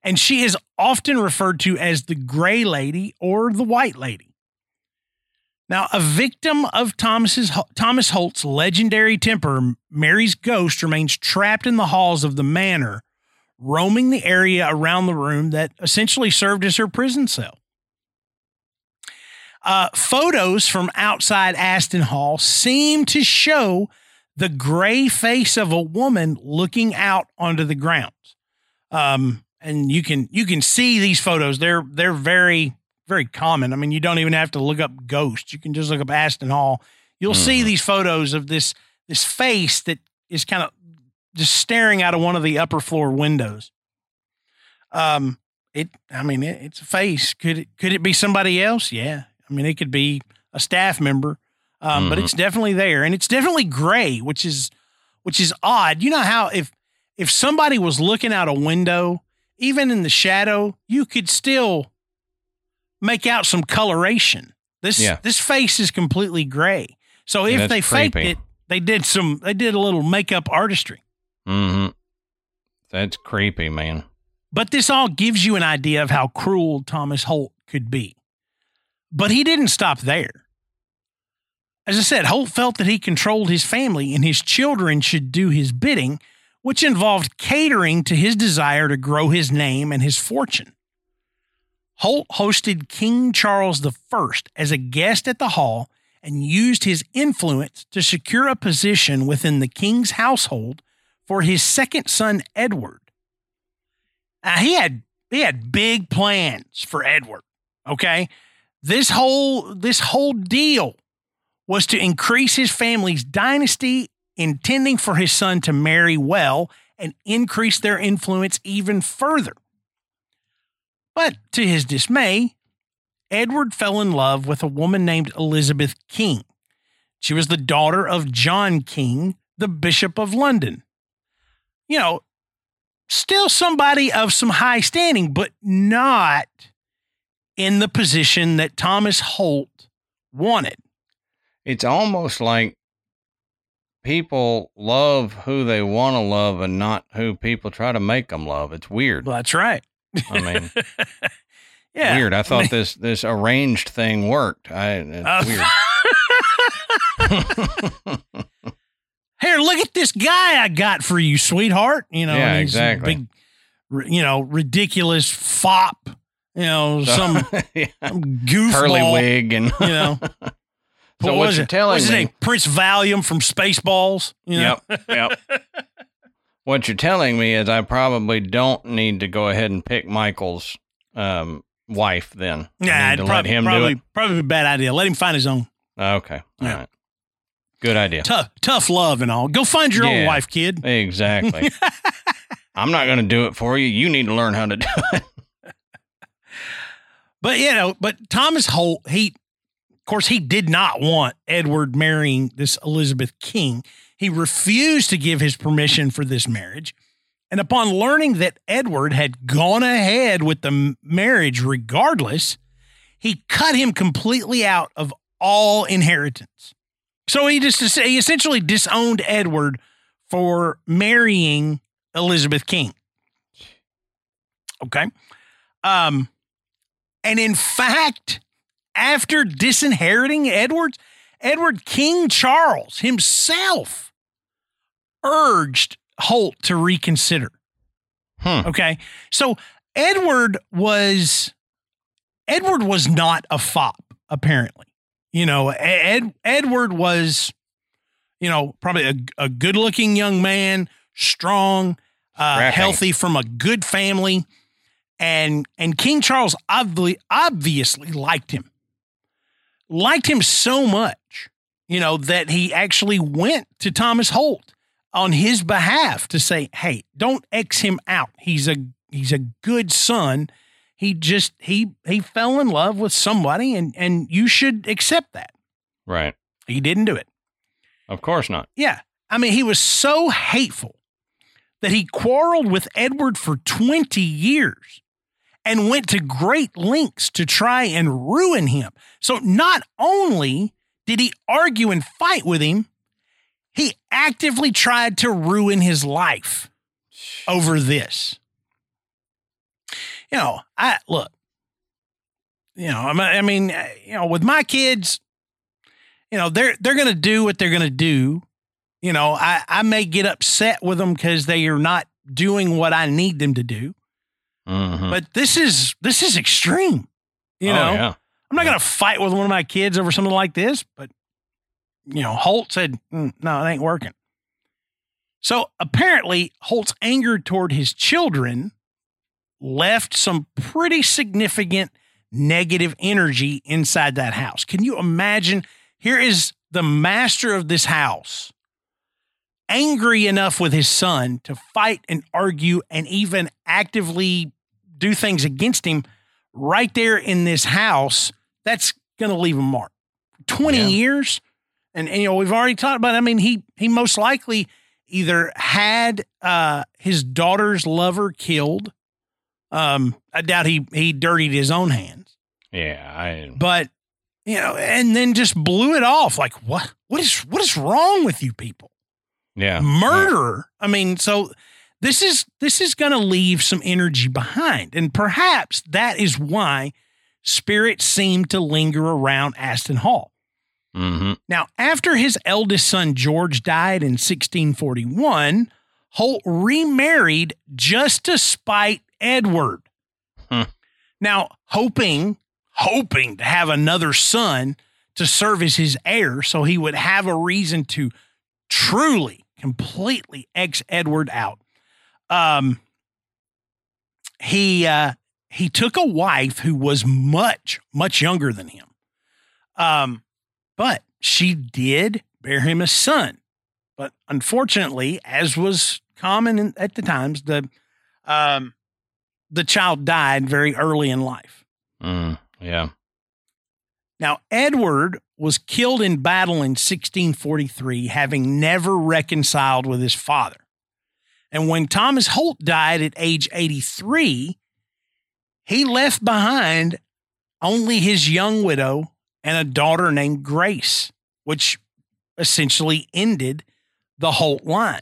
Speaker 2: and she is often referred to as the Gray Lady or the White Lady. Now, a victim of Thomas's, Thomas Holt's legendary temper, Mary's ghost remains trapped in the halls of the manor, roaming the area around the room that essentially served as her prison cell. Uh, photos from outside Aston Hall seem to show the gray face of a woman looking out onto the grounds. Um, and you can you can see these photos. They're they're very very common. I mean, you don't even have to look up ghosts. You can just look up Aston Hall. You'll mm. see these photos of this this face that is kind of just staring out of one of the upper floor windows. Um, it. I mean, it, it's a face. Could it? Could it be somebody else? Yeah. I mean, it could be a staff member. Um, mm-hmm. but it's definitely there, and it's definitely gray, which is which is odd. You know how if if somebody was looking out a window, even in the shadow, you could still make out some coloration. This yeah. this face is completely gray. So if they creepy. faked it, they did some they did a little makeup artistry.
Speaker 1: Mm-hmm. That's creepy, man.
Speaker 2: But this all gives you an idea of how cruel Thomas Holt could be. But he didn't stop there. as I said, Holt felt that he controlled his family and his children should do his bidding, which involved catering to his desire to grow his name and his fortune. Holt hosted King Charles I as a guest at the hall and used his influence to secure a position within the king's household for his second son Edward. Now, he had he had big plans for Edward. Okay, this whole this whole deal was to increase his family's dynasty, intending for his son to marry well and increase their influence even further. But to his dismay, Edward fell in love with a woman named Elizabeth King. She was the daughter of John King, the Bishop of London. You know, still somebody of some high standing, but not in the position that Thomas Holt wanted.
Speaker 1: It's almost like people love who they want to love and not who people try to make them love. It's weird.
Speaker 2: Well, that's right.
Speaker 1: I mean,
Speaker 2: yeah.
Speaker 1: weird. I thought this this arranged thing worked. I it's
Speaker 2: Uh,
Speaker 1: weird.
Speaker 2: Here, look at this guy I got for you, sweetheart. You know,
Speaker 1: Yeah,
Speaker 2: and he's a
Speaker 1: exactly.
Speaker 2: Big, you know, ridiculous fop. You know, some,
Speaker 1: yeah.
Speaker 2: some goofball.
Speaker 1: curly wig and
Speaker 2: You know,
Speaker 1: So
Speaker 2: what was
Speaker 1: you're
Speaker 2: it?
Speaker 1: telling
Speaker 2: What's his
Speaker 1: me-
Speaker 2: name? Prince Valium from Spaceballs. You know,
Speaker 1: Yep. Yep. what you're telling me is I probably don't need to go ahead and pick Michael's um, wife then.
Speaker 2: Yeah,
Speaker 1: to
Speaker 2: probably
Speaker 1: let him
Speaker 2: probably
Speaker 1: do
Speaker 2: probably a bad idea. Let him find his own.
Speaker 1: Okay. All
Speaker 2: Yeah.
Speaker 1: right. Good idea.
Speaker 2: Tough, tough love and all. Go find your own wife, kid.
Speaker 1: Exactly. I'm not going to do it for you. You need to learn how to do it.
Speaker 2: But you know, but Thomas Holt, he, of course, he did not want Edward marrying this Elizabeth King. He refused to give his permission for this marriage. And upon learning that Edward had gone ahead with the marriage regardless, he cut him completely out of all inheritance. So he just he essentially disowned Edward for marrying Elizabeth King. Okay. Um, and in fact, after disinheriting Edward, Edward King Charles himself urged Holt to reconsider.
Speaker 1: Hmm.
Speaker 2: Okay. So Edward was Edward was not a fop, apparently. You know, Ed, Edward was, you know, probably a, a good looking young man, strong, uh, healthy from a good family. And and King Charles obviously obviously liked him. Liked him so much, you know, that he actually went to Thomas Holt on his behalf to say, "Hey, don't X him out. He's a he's a good son. He just he he fell in love with somebody and and you should accept that."
Speaker 1: Right.
Speaker 2: He didn't do it.
Speaker 1: Of course not.
Speaker 2: Yeah. I mean, he was so hateful that he quarreled with Edward for 20 years and went to great lengths to try and ruin him. So not only did he argue and fight with him, he actively tried to ruin his life over this. You know, I look, you know, I mean- you know, with my kids, you know, they're they're going to do what they're going to do. You know, I I may get upset with them because they are not doing what I need them to do.
Speaker 1: Mhm.
Speaker 2: But this is this is extreme. You
Speaker 1: Oh,
Speaker 2: know,
Speaker 1: yeah.
Speaker 2: I'm not going to fight with one of my kids over something like this, but you know, Holt said, "Mm, "No, it ain't working." So apparently, Holt's anger toward his children left some pretty significant negative energy inside that house. Can you imagine? Here is the master of this house, angry enough with his son to fight and argue and even actively do things against him right there in this house. That's going to leave a mark. 20
Speaker 1: Yeah.
Speaker 2: years. And, and, you know, we've already talked about, I mean, he, he most likely either had uh, his daughter's lover killed. Um, I doubt he, he dirtied his own hands,
Speaker 1: Yeah. I,
Speaker 2: but you know, and then just blew it off. Like, what, what is, what is wrong with you people?
Speaker 1: yeah.
Speaker 2: murderer. I mean, so this is this is going to leave some energy behind, and perhaps that is why spirits seem to linger around Aston Hall.
Speaker 1: Mm-hmm.
Speaker 2: Now, after his eldest son George died in 1641, Holt remarried just to spite Edward.
Speaker 1: Hmm.
Speaker 2: Now, hoping, hoping to have another son to serve as his heir so he would have a reason to truly, completely ex Edward out. Um, he uh, he took a wife who was much much younger than him. Um, but she did bear him a son. But unfortunately, as was common in, at the times, the um, the child died very early in life.
Speaker 1: Mm, yeah.
Speaker 2: Now, Edward was killed in battle in 1643, having never reconciled with his father. And when Thomas Holt died at age 83, he left behind only his young widow and a daughter named Grace, which essentially ended the Holt line.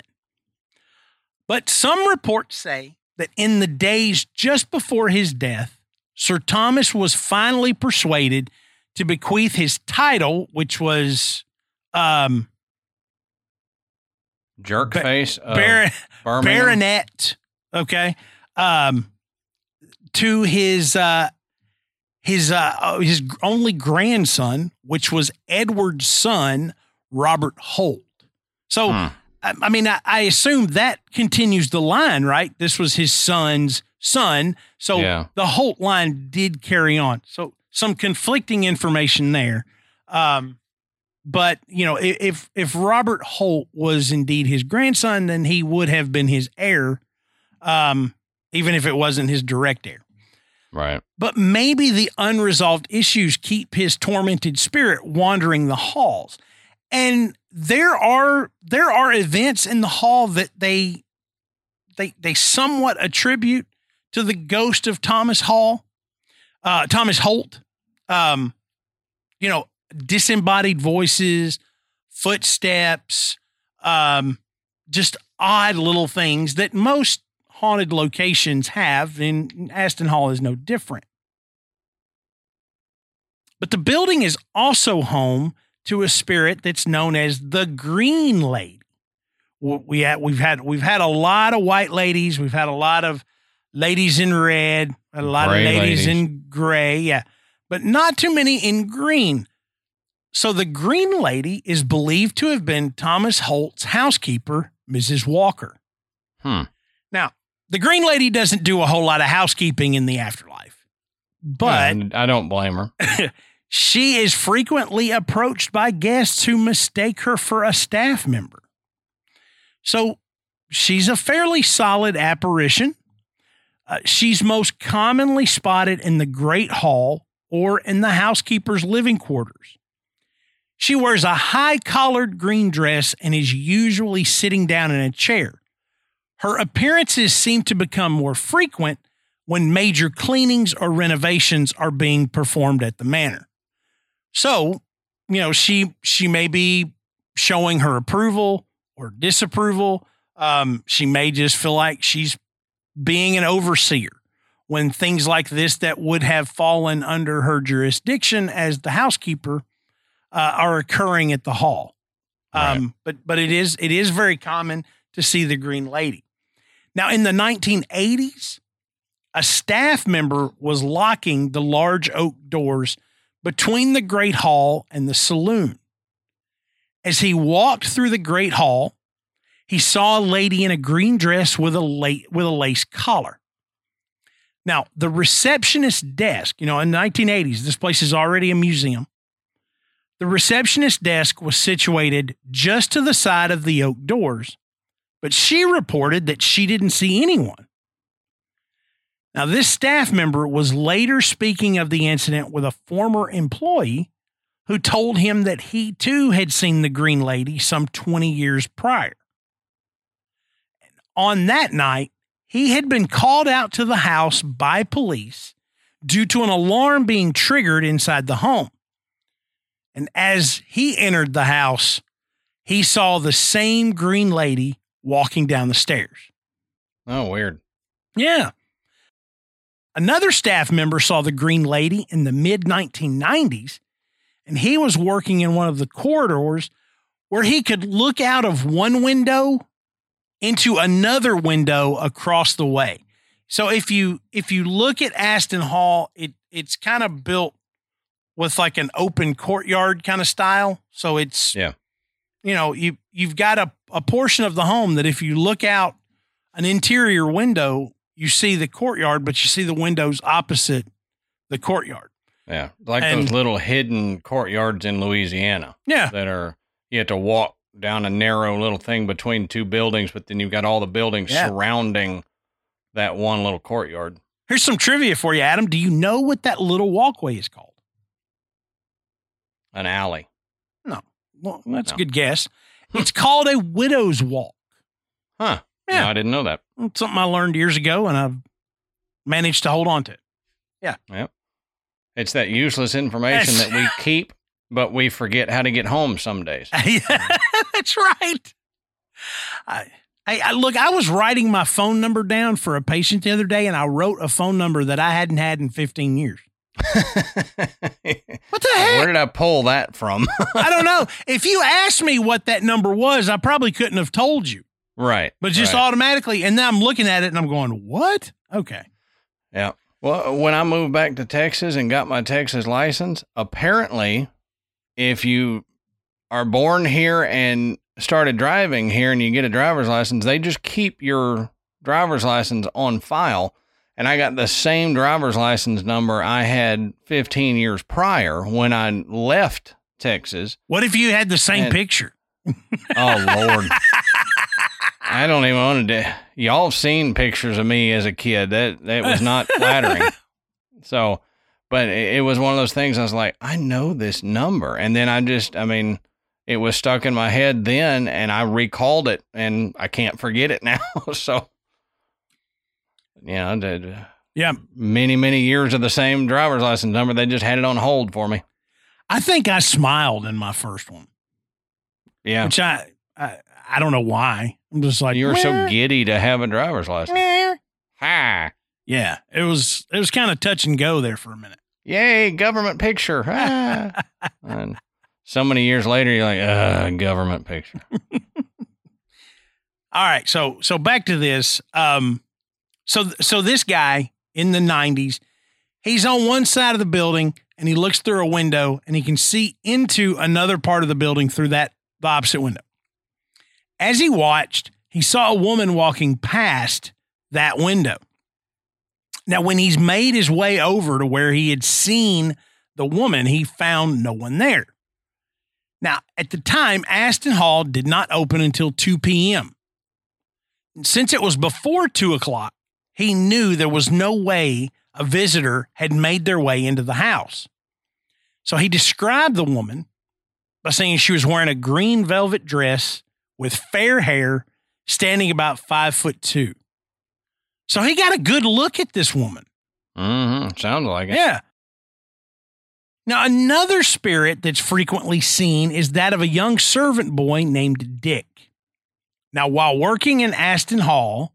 Speaker 2: But some reports say that in the days just before his death, Sir Thomas was finally persuaded to bequeath his title, which was um,
Speaker 1: Jerk face. of
Speaker 2: Baron,
Speaker 1: Birmingham.
Speaker 2: baronet, okay, um, to his uh, his uh, uh, his only grandson, which was Edward's son, Robert Holt. So,
Speaker 1: Hmm.
Speaker 2: I, I mean, I, I assume that continues the line, right? This was his son's son, so
Speaker 1: Yeah.
Speaker 2: the Holt line did carry on. So, some conflicting information there. Um, but you know, if if Robert Holt was indeed his grandson, then he would have been his heir, um, even if it wasn't his direct heir.
Speaker 1: Right.
Speaker 2: But maybe the unresolved issues keep his tormented spirit wandering the halls. And there are there are events in the hall that they they they somewhat attribute to the ghost of Thomas Hall, uh, Thomas Holt. Um, you know, disembodied voices, footsteps, um, just odd little things that most haunted locations have, and Aston Hall is no different. But the building is also home to a spirit that's known as the Green Lady. We had, we've had we've had a lot of white ladies, we've had a lot of ladies in red, a lot
Speaker 1: Gray
Speaker 2: of ladies,
Speaker 1: ladies.
Speaker 2: in gray, yeah, but not too many in green. So the Green Lady is believed to have been Thomas Holt's housekeeper, Mrs. Walker.
Speaker 1: Hmm.
Speaker 2: Now, the Green Lady doesn't do a whole lot of housekeeping in the afterlife, but
Speaker 1: Yeah, I don't blame her.
Speaker 2: she is frequently approached by guests who mistake her for a staff member. So she's a fairly solid apparition. Uh, she's most commonly spotted in the Great Hall or in the housekeeper's living quarters. She wears a high collared green dress and is usually sitting down in a chair. Her appearances seem to become more frequent when major cleanings or renovations are being performed at the manor. So, you know, she she may be showing her approval or disapproval. Um, she may just feel like she's being an overseer when things like this that would have fallen under her jurisdiction as the housekeeper uh, are occurring at the hall. Um, But but it is it is very common to see the Green Lady. Now in the 1980s, a staff member was locking the large oak doors between the Great Hall and the saloon. As he walked through the Great Hall, he saw a lady in a green dress with a la- with a lace collar. Now, the receptionist desk, you know, in the 1980s, this place is already a museum. The receptionist desk was situated just to the side of the oak doors, but she reported that she didn't see anyone. Now, this staff member was later speaking of the incident with a former employee who told him that he too had seen the Green Lady some 20 years prior. On that night, he had been called out to the house by police due to an alarm being triggered inside the home. And as he entered the house, he saw the same Green Lady walking down the stairs.
Speaker 1: Oh, weird.
Speaker 2: Yeah. Another staff member saw the Green Lady in the mid 1990s and he was working in one of the corridors where he could look out of one window into another window across the way. So if you if you look at Aston Hall, it it's kind of built with like an open courtyard kind of style. So it's
Speaker 1: Yeah.
Speaker 2: you know, you you've got a, a portion of the home that if you look out an interior window, you see the courtyard, but you see the windows opposite the courtyard.
Speaker 1: Yeah. Like
Speaker 2: And-
Speaker 1: those little hidden courtyards in Louisiana
Speaker 2: Yeah.
Speaker 1: that are, you have to walk down a narrow little thing between two buildings, but then you've got all the buildings
Speaker 2: Yeah.
Speaker 1: surrounding that one little courtyard.
Speaker 2: Here's some trivia for you, Adam. Do you know what that little walkway is called?
Speaker 1: An alley. No.
Speaker 2: Well, that's
Speaker 1: No.
Speaker 2: a good guess. Hmm. It's called a widow's walk.
Speaker 1: Huh.
Speaker 2: Yeah.
Speaker 1: No, I didn't know that.
Speaker 2: It's something I learned years ago and I've managed to hold on to it. Yeah. Yep.
Speaker 1: It's that useless information
Speaker 2: Yes.
Speaker 1: that we keep, but we forget how to get home some days.
Speaker 2: Yeah, that's right. I, I, I look. I was writing my phone number down for a patient the other day, and I wrote a phone number that I hadn't had in 15 years. What the heck?
Speaker 1: Where did I pull that from?
Speaker 2: I don't know. If you asked me what that number was, I probably couldn't have told you.
Speaker 1: right.
Speaker 2: But just
Speaker 1: right.
Speaker 2: automatically, and now I'm looking at it and I'm going, "What? Okay."
Speaker 1: Yeah. Well, when I moved back to Texas and got my Texas license, apparently, if you are born here and started driving here and you get a driver's license, they just keep your driver's license on file. And I got the same driver's license number I had 15 years prior when I left Texas.
Speaker 2: What if you had the same
Speaker 1: And-
Speaker 2: picture?
Speaker 1: Oh, Lord. I don't even want to. Y'all have seen pictures of me as a kid. That that was not flattering. So, but it, it was one of those things. I was like, I know this number, and then I just, I mean, it was stuck in my head then, and I recalled it, and I can't forget it now. so, yeah, I did
Speaker 2: Yeah,
Speaker 1: many many years of the same driver's license number. They just had it on hold for me.
Speaker 2: I think I smiled in my first one,
Speaker 1: Yeah,
Speaker 2: which I, I I don't know why. I'm just like
Speaker 1: you were so giddy to have a driver's license.
Speaker 2: meh."
Speaker 1: Ha!
Speaker 2: Yeah, it was it was kind of touch and go there for a minute.
Speaker 1: Yay, government picture. Ah. and so many years later, you're like, uh, government picture.
Speaker 2: All right, so so back to this. Um, so so this guy in the '90s, he's on one side of the building and he looks through a window and he can see into another part of the building through that the opposite window. As he watched, he saw a woman walking past that window. Now, when he's made his way over to where he had seen the woman, he found no one there. Now, at the time, Aston Hall did not open until 2 p.m. Since it was before two o'clock, he knew there was no way a visitor had made their way into the house. So he described the woman by saying she was wearing a green velvet dress with fair hair, standing about five foot two. So he got a good look at this woman.
Speaker 1: Mm-hmm. Sounds like it.
Speaker 2: Yeah. Now, another spirit that's frequently seen is that of a young servant boy named Dick. Now, while working in Aston Hall,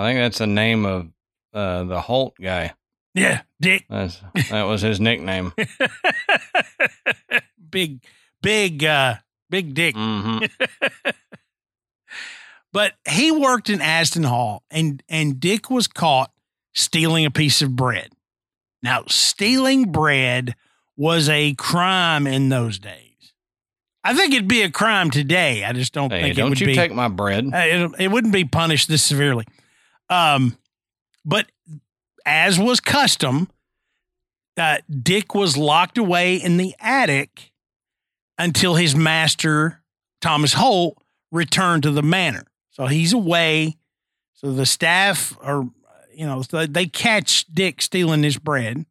Speaker 1: I think that's the name of uh, the Holt guy.
Speaker 2: yeah, Dick,
Speaker 1: That's, that was his nickname.
Speaker 2: big, big, uh, big Dick.
Speaker 1: hmm
Speaker 2: But he worked in Aston Hall, and and Dick was caught stealing a piece of bread. Now, stealing bread was a crime in those days. I think it'd be a crime today. I just don't
Speaker 1: Hey,
Speaker 2: think it
Speaker 1: don't
Speaker 2: would
Speaker 1: you
Speaker 2: be.
Speaker 1: take my bread.
Speaker 2: Uh, it, it wouldn't be punished this severely. Um, but as was custom, uh, Dick was locked away in the attic until his master, Thomas Holt, returned to the manor. So he's away. So the staff are, you know, they catch Dick stealing this bread. And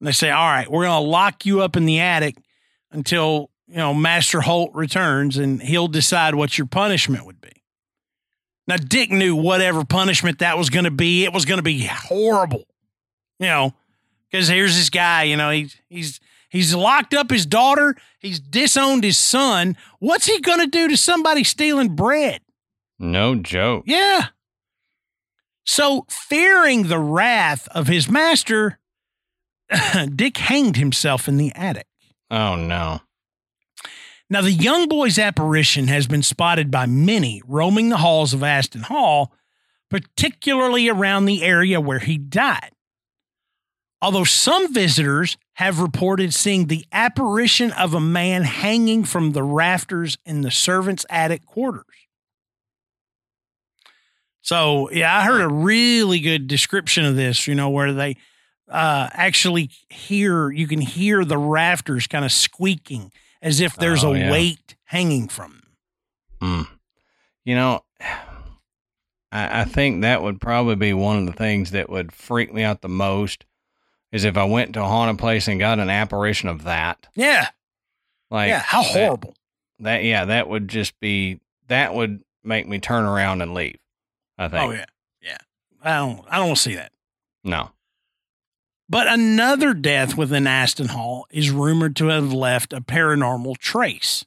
Speaker 2: they say, all right, we're going to lock you up in the attic until, you know, Master Holt returns and he'll decide what your punishment would be. Now, Dick knew whatever punishment that was going to be, it was going to be horrible, you know, because here's this guy, you know, he's, he's, he's locked up his daughter, he's disowned his son. What's he going to do to somebody stealing bread?
Speaker 1: No joke.
Speaker 2: Yeah. So, fearing the wrath of his master, Dick hanged himself in the attic.
Speaker 1: Oh no.
Speaker 2: Now, the young boy's apparition has been spotted by many roaming the halls of Aston Hall, particularly around the area where he died. Although some visitors have reported seeing the apparition of a man hanging from the rafters in the servants' attic quarters. So, yeah, I heard a really good description of this, you know, where they uh, actually hear, you can hear the rafters kind of squeaking as if there's
Speaker 1: Oh,
Speaker 2: a
Speaker 1: yeah.
Speaker 2: weight hanging from them.
Speaker 1: Hmm. You know, I, I think that would probably be one of the things that would freak me out the most is if I went to a haunted place and got an apparition of that.
Speaker 2: Yeah.
Speaker 1: Like,
Speaker 2: yeah. How
Speaker 1: that-
Speaker 2: horrible.
Speaker 1: That, yeah, that would just be that would make me turn around and leave. I think.
Speaker 2: Oh, yeah. Yeah. I don't, I don't see that.
Speaker 1: No.
Speaker 2: But another death within Aston Hall is rumored to have left a paranormal trace.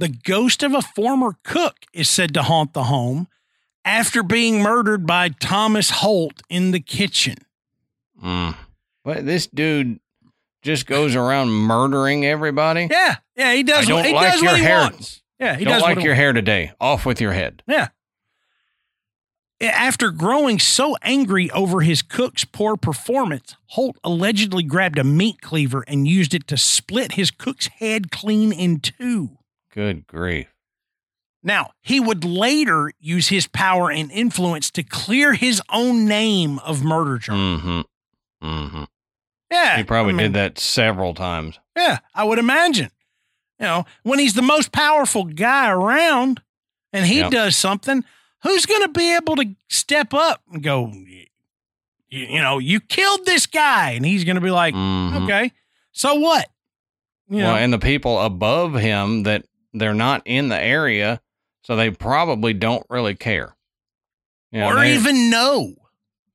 Speaker 2: The ghost of a former cook is said to haunt the home after being murdered by Thomas Holt in the kitchen.
Speaker 1: Mm. But this dude just goes around murdering everybody.
Speaker 2: Yeah, yeah, he does.
Speaker 1: I don't
Speaker 2: he
Speaker 1: like
Speaker 2: does
Speaker 1: your hair.
Speaker 2: wants. Yeah, he
Speaker 1: Don't
Speaker 2: does
Speaker 1: like your hair today. Off with your head.
Speaker 2: Yeah. After growing so angry over his cook's poor performance, Holt allegedly grabbed a meat cleaver and used it to split his cook's head clean in two.
Speaker 1: Good grief.
Speaker 2: Now, he would later use his power and influence to clear his own name of murder charge.
Speaker 1: Mm-hmm. Mm-hmm.
Speaker 2: Yeah.
Speaker 1: He probably
Speaker 2: I mean,
Speaker 1: did that several times.
Speaker 2: Yeah, I would imagine. You know, when he's the most powerful guy around and he
Speaker 1: Yep.
Speaker 2: does something, who's going to be able to step up and go, you, you know, you killed this guy? And he's going to be like,
Speaker 1: Mhm.
Speaker 2: okay, so what? You know,
Speaker 1: well, and the people above him that they're not in the area, so they probably don't really care. You know,
Speaker 2: or even know.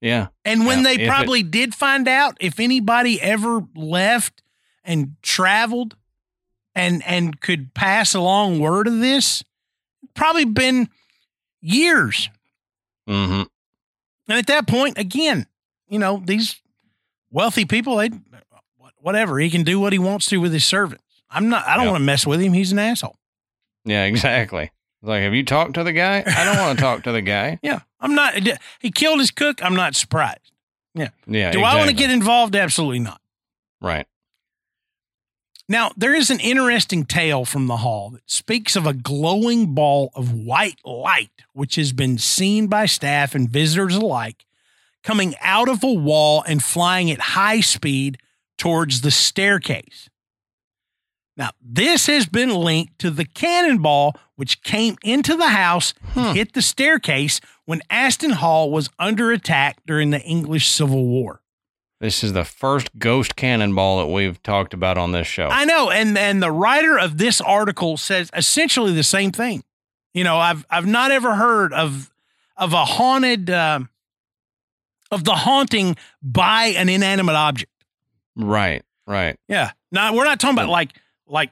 Speaker 1: yeah,
Speaker 2: And when
Speaker 1: Yeah,
Speaker 2: they
Speaker 1: if it-
Speaker 2: probably did find out, if anybody ever left and traveled and and could pass along word of this, probably been years.
Speaker 1: mm-hmm.
Speaker 2: And at that point, again, you know, these wealthy people, they whatever, he can do what he wants to with his servants. I'm not I don't
Speaker 1: Yeah.
Speaker 2: want to mess with him. He's an asshole.
Speaker 1: yeah, exactly. Like, have you talked to the guy? I don't want to talk to the guy.
Speaker 2: Yeah. I'm not he killed his cook. I'm not surprised.
Speaker 1: Yeah, yeah.
Speaker 2: Do I want to get involved? Absolutely not.
Speaker 1: right?
Speaker 2: Now, there is an interesting tale from the hall that speaks of a glowing ball of white light, which has been seen by staff and visitors alike, coming out of a wall and flying at high speed towards the staircase. Now, this has been linked to the cannonball which came into the house
Speaker 1: Hmm.
Speaker 2: and hit the staircase when Aston Hall was under attack during the English Civil War.
Speaker 1: This is the first ghost cannonball that we've talked about on this show.
Speaker 2: I know, and and the writer of this article says essentially the same thing. You know, I've I've not ever heard of of a haunted um of the haunting by an inanimate object.
Speaker 1: right, right.
Speaker 2: Yeah, now we're not talking about like like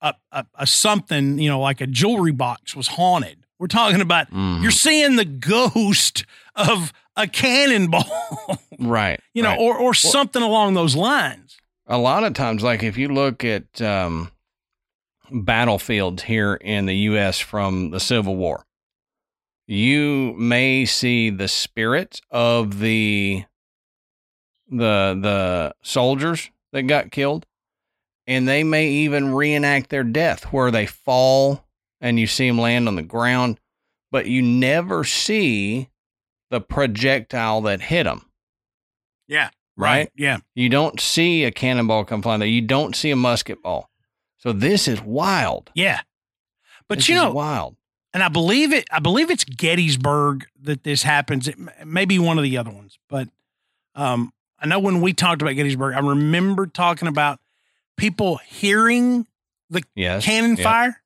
Speaker 2: a, a, a something you know like a jewelry box was haunted. We're talking about
Speaker 1: Mhm.
Speaker 2: you're seeing the ghost of a cannonball,
Speaker 1: right.
Speaker 2: you know,
Speaker 1: right.
Speaker 2: or or something along those lines.
Speaker 1: a lot of times, like if you look at um, battlefields here in the U.S. from the Civil War, you may see the spirit of the the the soldiers that got killed, and they may even reenact their death where they fall and you see them land on the ground, but you never see the projectile that hit them.
Speaker 2: Yeah,
Speaker 1: Right?
Speaker 2: Yeah,
Speaker 1: You don't see a cannonball come flying there. You don't see a musket ball. So this is wild.
Speaker 2: yeah. But
Speaker 1: This
Speaker 2: you know,
Speaker 1: wild.
Speaker 2: and I believe it. I believe it's Gettysburg that this happens. It m- may be one of the other ones, but um, I know when we talked about Gettysburg, I remember talking about people hearing
Speaker 1: Yes.
Speaker 2: cannon
Speaker 1: Yep.
Speaker 2: fire.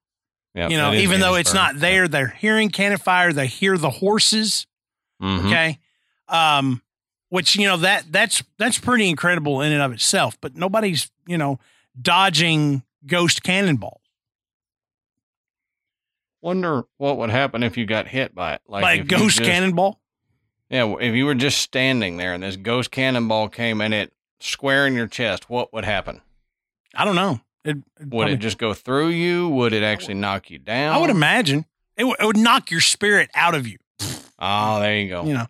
Speaker 1: Yep,
Speaker 2: you know, even though it's not there, they're hearing cannon fire. They hear the horses.
Speaker 1: Mhm.
Speaker 2: Okay, um, which you know that that's that's pretty incredible in and of itself. But nobody's you know dodging ghost cannonballs.
Speaker 1: Wonder what would happen if you got hit by it. Like,
Speaker 2: ghost
Speaker 1: just-
Speaker 2: cannonball.
Speaker 1: Yeah, if you were just standing there and this ghost cannonball came and it square in your chest, what would happen?
Speaker 2: I don't know. It,
Speaker 1: Would
Speaker 2: probably-
Speaker 1: it just go through you? Would it actually knock you down?
Speaker 2: I would imagine it, would- it would knock your spirit out of you.
Speaker 1: Oh, there you go.
Speaker 2: You know,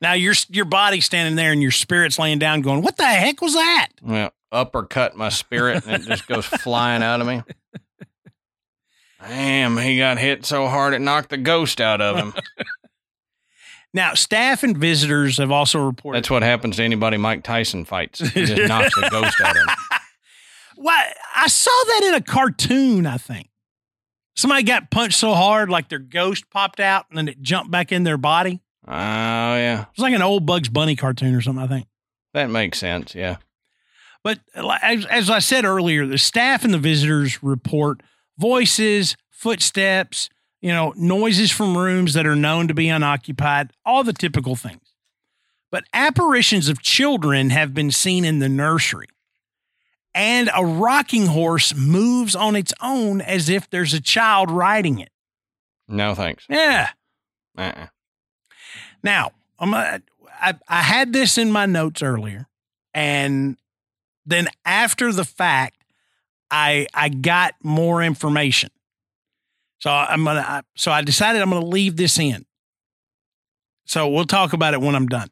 Speaker 2: now your your body's standing there and your spirit's laying down, going, "What the heck was that?"
Speaker 1: Well, uppercut my spirit and it just goes flying out of me. Damn, he got hit so hard it knocked the ghost out of him.
Speaker 2: Now, staff and visitors have also reported.
Speaker 1: That's what happens to anybody Mike Tyson fights. He just knocks the ghost out of him.
Speaker 2: Why I saw that in a cartoon, I think. Somebody got punched so hard, like their ghost popped out and then it jumped back in their body.
Speaker 1: Oh, yeah.
Speaker 2: It was like an old Bugs Bunny cartoon or something, I think.
Speaker 1: That makes sense. Yeah.
Speaker 2: But as, as I said earlier, the staff and the visitors report voices, footsteps, you know, noises from rooms that are known to be unoccupied, all the typical things. But apparitions of children have been seen in the nursery. And a rocking horse moves on its own as if there's a child riding it.
Speaker 1: No thanks.
Speaker 2: Yeah.
Speaker 1: Uh-uh.
Speaker 2: Now, I'm I, I had this in my notes earlier, and then after the fact, I I got more information. So I'm gonna I, so I decided I'm gonna leave this in. So we'll talk about it when I'm done.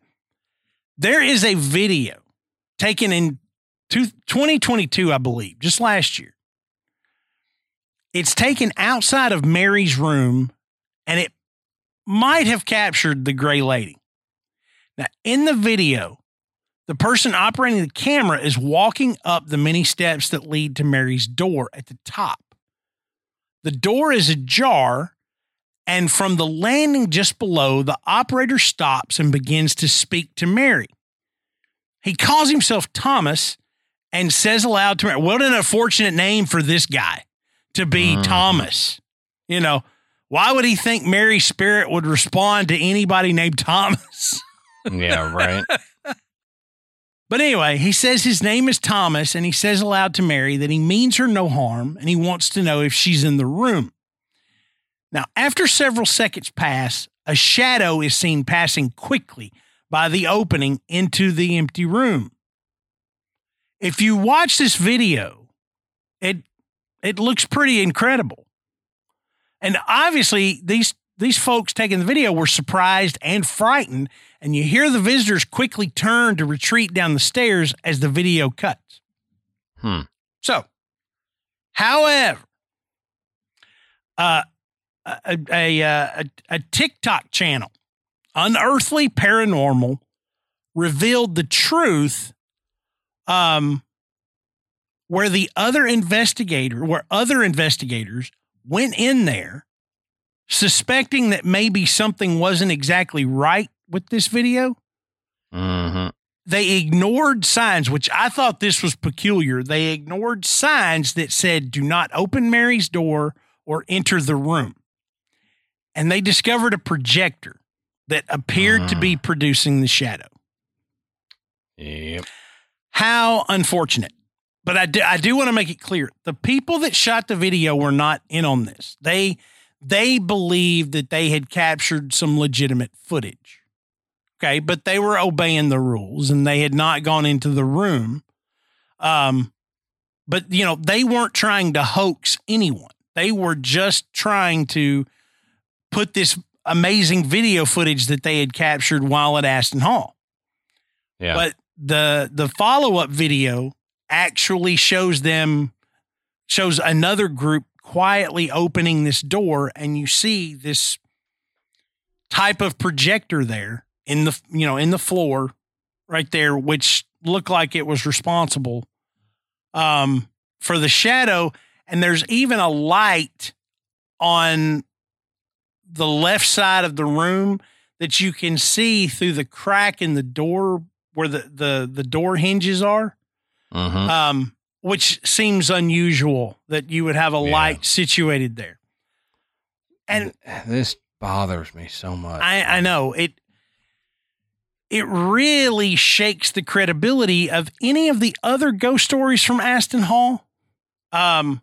Speaker 2: There is a video taken in 2022, I believe, just last year. It's taken outside of Mary's room, and it might have captured the gray lady. Now, in the video, the person operating the camera is walking up the many steps that lead to Mary's door at the top. The door is ajar, and from the landing just below, the operator stops and begins to speak to Mary. He calls himself Thomas and says aloud to Mary, What an unfortunate name for this guy to be
Speaker 1: Mhm.
Speaker 2: Thomas. You know, why would he think Mary's spirit would respond to anybody named Thomas?
Speaker 1: Yeah, right.
Speaker 2: But anyway, he says his name is Thomas and he says aloud to Mary that he means her no harm and he wants to know if she's in the room. Now, after several seconds pass, a shadow is seen passing quickly by the opening into the empty room. If you watch this video, it it looks pretty incredible. And obviously these these folks taking the video were surprised and frightened and you hear the visitors quickly turn to retreat down the stairs as the video cuts.
Speaker 1: Hmm.
Speaker 2: So, however, uh, a, a, a, a TikTok channel, Unearthly Paranormal, revealed the truth um, where the other investigator, where other investigators went in there suspecting that maybe something wasn't exactly right with this video
Speaker 1: hmm
Speaker 2: they ignored signs, which I thought this was peculiar. They ignored signs that said, do not open Mary's door or enter the room. And they discovered a projector that appeared to be producing the shadow.
Speaker 1: Yep.
Speaker 2: How unfortunate. But I do, I do want to make it clear the people that shot the video were not in on this. They they believed that they had captured some legitimate footage. Okay, but they were obeying the rules and they had not gone into the room. Um but you know, they weren't trying to hoax anyone. They were just trying to put this amazing video footage that they had captured while at Aston Hall.
Speaker 1: Yeah.
Speaker 2: But the the follow up video actually shows them shows another group quietly opening this door, and you see this type of projector there in the you know in the floor right there, which looked like it was responsible um, for the shadow. And there's even a light on the left side of the room that you can see through the crack in the door where the the the door hinges are
Speaker 1: hmm
Speaker 2: um which seems unusual that you would have a
Speaker 1: Yeah.
Speaker 2: light situated there. And
Speaker 1: this bothers me so much.
Speaker 2: i i know. It it really shakes the credibility of any of the other ghost stories from aston hall. Um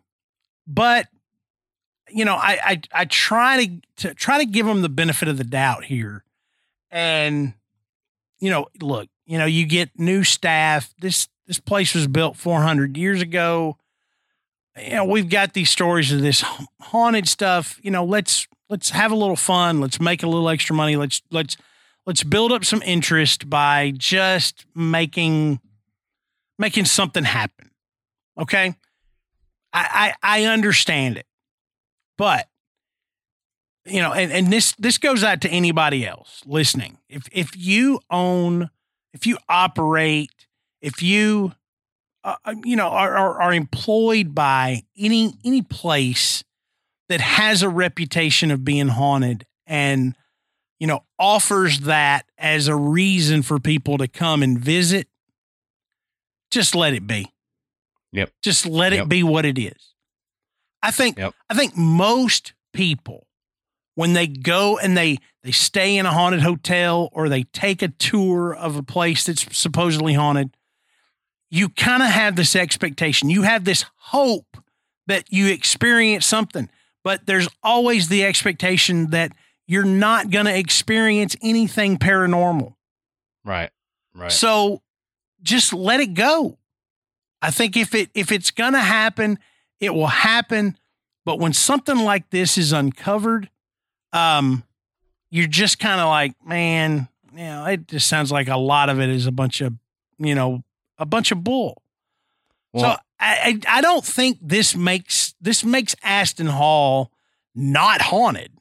Speaker 2: but you know i i, I try to, to try to give them the benefit of the doubt here. And you know look you know you get new staff this this place was built 400 years ago you know, we've got these stories of this haunted stuff. You know, let's let's have a little fun. Let's make a little extra money. Let's let's let's build up some interest by just making making something happen. Okay. I, I, I understand it. But you know, and, and this this goes out to anybody else listening. If if you own, if you operate, if you uh, uh, you know are, are are employed by any any place that has a reputation of being haunted and you know offers that as a reason for people to come and visit just let it be
Speaker 1: Yep.
Speaker 2: just let it be what it is i think
Speaker 1: Yep.
Speaker 2: i think most people when they go and they they stay in a haunted hotel or they take a tour of a place that's supposedly haunted you kind of have this expectation you have this hope that you experience something but there's always the expectation that you're not going to experience anything paranormal
Speaker 1: Right. Right.
Speaker 2: so just let it go. I think if it if it's gonna happen, it will happen. But when something like this is uncovered, um, you're just kind of like, man, you know, it just sounds like a lot of it is a bunch of, you know, a bunch of bull.
Speaker 1: well,
Speaker 2: so I, I I don't think this makes this makes Aston Hall not haunted.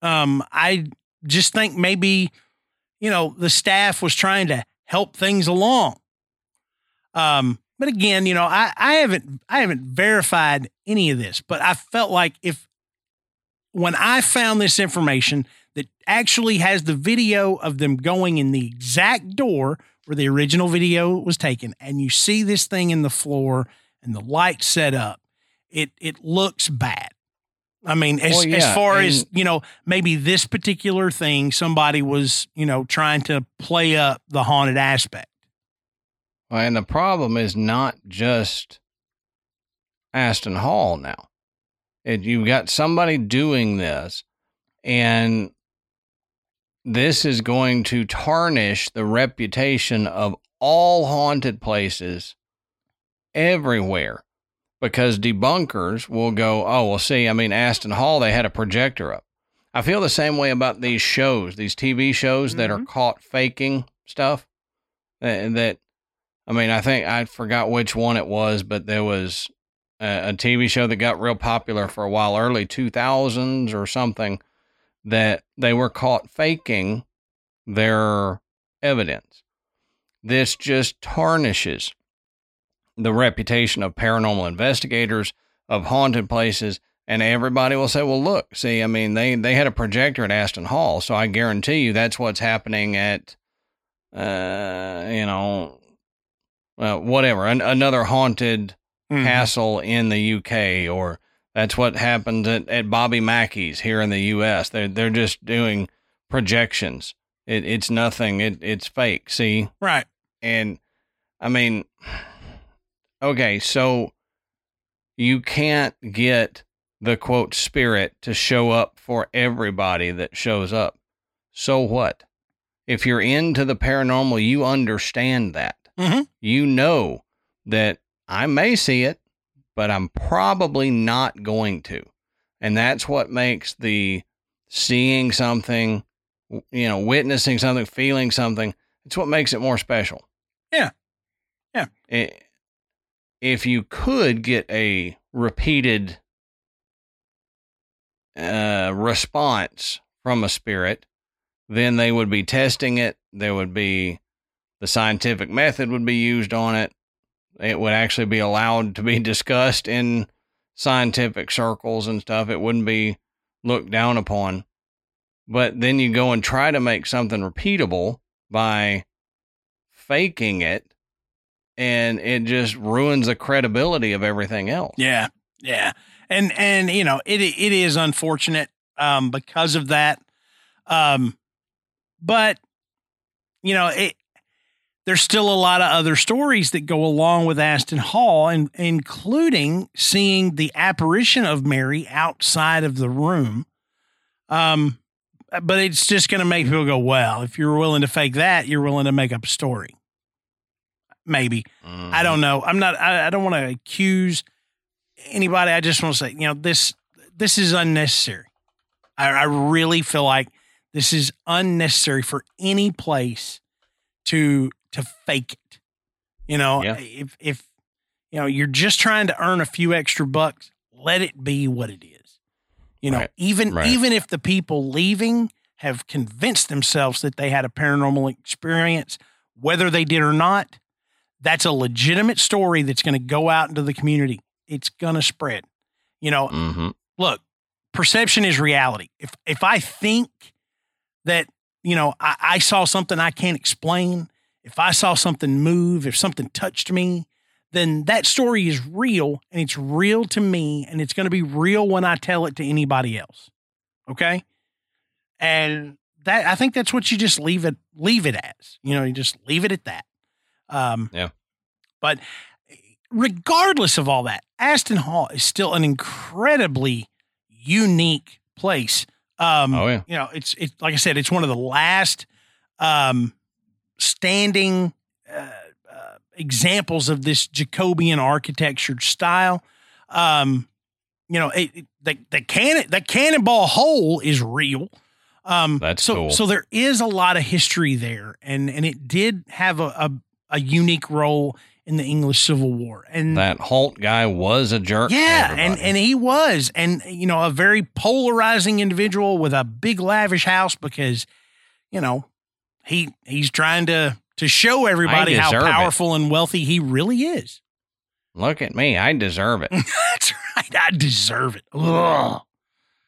Speaker 2: Um, I just think maybe, you know, the staff was trying to help things along. Um, but again, you know, I, I haven't I haven't verified any of this, but I felt like if when I found this information that actually has the video of them going in the exact door where the original video was taken, and you see this thing in the floor and the light set up, it it looks bad. I mean, as,
Speaker 1: Well, yeah,
Speaker 2: as far as you know, maybe this particular thing, somebody was you know trying to play up the haunted aspect.
Speaker 1: and the problem is not just Aston Hall now. It, you've got somebody doing this, and this is going to tarnish the reputation of all haunted places everywhere because debunkers will go, oh, well, see, I mean, Aston Hall, they had a projector up. I feel the same way about these shows, these TV shows that are
Speaker 2: Mhm.
Speaker 1: caught faking stuff. That, that, I mean, I think I forgot which one it was, but there was a, a TV show that got real popular for a while, early 2000s or something, that they were caught faking their evidence. This just tarnishes the reputation of paranormal investigators, of haunted places, and everybody will say, "Well, look, see, I mean, they they had a projector at Aston Hall, so I guarantee you that's what's happening at, uh, you know, uh, whatever, an, another haunted
Speaker 2: Mm-hmm.
Speaker 1: castle in the UK, or that's what happens at, at Bobby Mackey's here in the US. They're they're just doing projections. It, it's nothing. It it's fake. See,
Speaker 2: Right.
Speaker 1: and I mean, okay, so you can't get the quote spirit to show up for everybody that shows up. So what? If you're into the paranormal, you understand that.
Speaker 2: Mhm.
Speaker 1: You know that I may see it, but I'm probably not going to. And that's what makes the seeing something, you know, witnessing something, feeling something, it's what makes it more special.
Speaker 2: Yeah. Yeah.
Speaker 1: I- If you could get a repeated uh, response from a spirit, then they would be testing it. There would be the scientific method would be used on it. It would actually be allowed to be discussed in scientific circles and stuff. It wouldn't be looked down upon. But then you go and try to make something repeatable by faking it, and it just ruins the credibility of everything else.
Speaker 2: Yeah, yeah, and and you know it it is unfortunate um, because of that, um, but you know it. There's still a lot of other stories that go along with Aston Hall, and including seeing the apparition of Mary outside of the room. Um, but it's just going to make people go, well, if you're willing to fake that, you're willing to make up a story. Maybe. I don't know. I'm not. I, I don't want to accuse anybody, I just want to say, you know, this this is unnecessary. I, I really feel like this is unnecessary for any place to to fake it. You know,
Speaker 1: Yeah.
Speaker 2: if if you know you're just trying to earn a few extra bucks, let it be what it is. You know,
Speaker 1: Right.
Speaker 2: even
Speaker 1: Right.
Speaker 2: even if the people leaving have convinced themselves that they had a paranormal experience, whether they did or not, that's a legitimate story that's going to go out into the community. It's going to spread. You know,
Speaker 1: Mm-hmm.
Speaker 2: look, perception is reality. If if I think that you know I, I saw something I can't explain, if I saw something move, if something touched me, then that story is real and it's real to me, and it's going to be real when I tell it to anybody else. Okay, and that I think that's what you just leave it leave it as. You know, you just leave it at that. Um,
Speaker 1: Yeah.
Speaker 2: But regardless of all that, Aston Hall is still an incredibly unique place. Um,
Speaker 1: Oh, yeah.
Speaker 2: You know, it's it's like I said, it's one of the last um, standing uh, uh, examples of this Jacobean architecture style. Um, you know, it, it- the the cannon the cannonball hole is real. Um,
Speaker 1: That's
Speaker 2: so
Speaker 1: cool.
Speaker 2: so there is a lot of history there, and and it did have a a, a unique role in the English Civil War, and
Speaker 1: That Holte guy was a jerk.
Speaker 2: yeah, and and he was, and you know, a very polarizing individual with a big lavish house because, you know, he he's trying to to show everybody how
Speaker 1: deserve it.
Speaker 2: powerful and wealthy he really is.
Speaker 1: look at me, I deserve it.
Speaker 2: That's right. I deserve it. Ugh.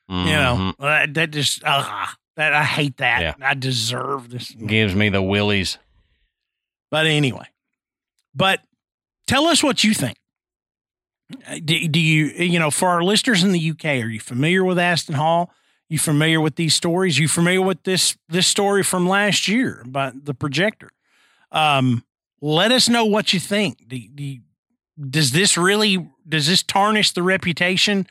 Speaker 2: You know, uh, that just ugh, that I hate that.
Speaker 1: Yeah.
Speaker 2: I deserve this.
Speaker 1: Gives me the willies.
Speaker 2: But anyway, but tell us what you think. Uh, Do, do you, you know, for our listeners in the UK, are you familiar with Aston Hall? You familiar with these stories? You familiar with this this story from last year about the projector? Um, let us know what you think. Do, do does this really does this tarnish the reputation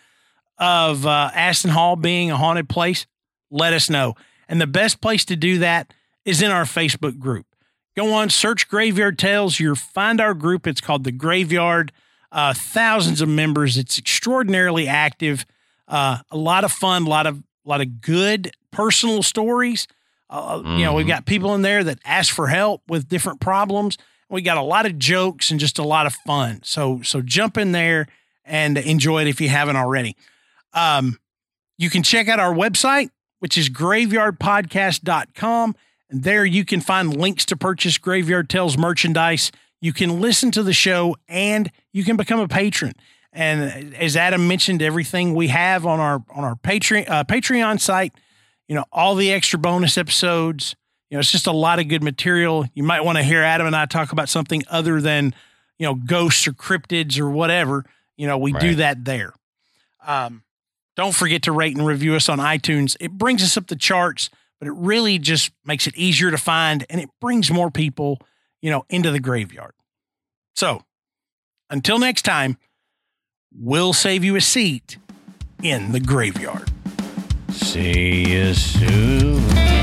Speaker 2: of uh, Aston Hall being a haunted place? Let us know. And the best place to do that is in our Facebook group. Go on, search Graveyard Tales. You'll find our group. It's called The Graveyard. Uh, thousands of members. It's extraordinarily active. Uh, a lot of fun. A lot of a lot of good personal stories. Uh, You know, we've
Speaker 1: Mhm.
Speaker 2: got people in there that ask for help with different problems. We got a lot of jokes and just a lot of fun. So so jump in there and enjoy it if you haven't already. Um, you can check out our website, which is graveyardpodcast.com. And there you can find links to purchase Graveyard Tales merchandise. You can listen to the show and you can become a patron. And as Adam mentioned, everything we have on our on our Patreon uh, Patreon site, you know, all the extra bonus episodes. You know, it's just a lot of good material. You might want to hear Adam and I talk about something other than, you know, ghosts or cryptids or whatever. You know, we do that there. Um, don't forget to rate and review us on iTunes. It brings us up the charts, but it really just makes it easier to find and it brings more people, you know, into the graveyard. So until next time, we'll save you a seat in the graveyard.
Speaker 1: See you soon.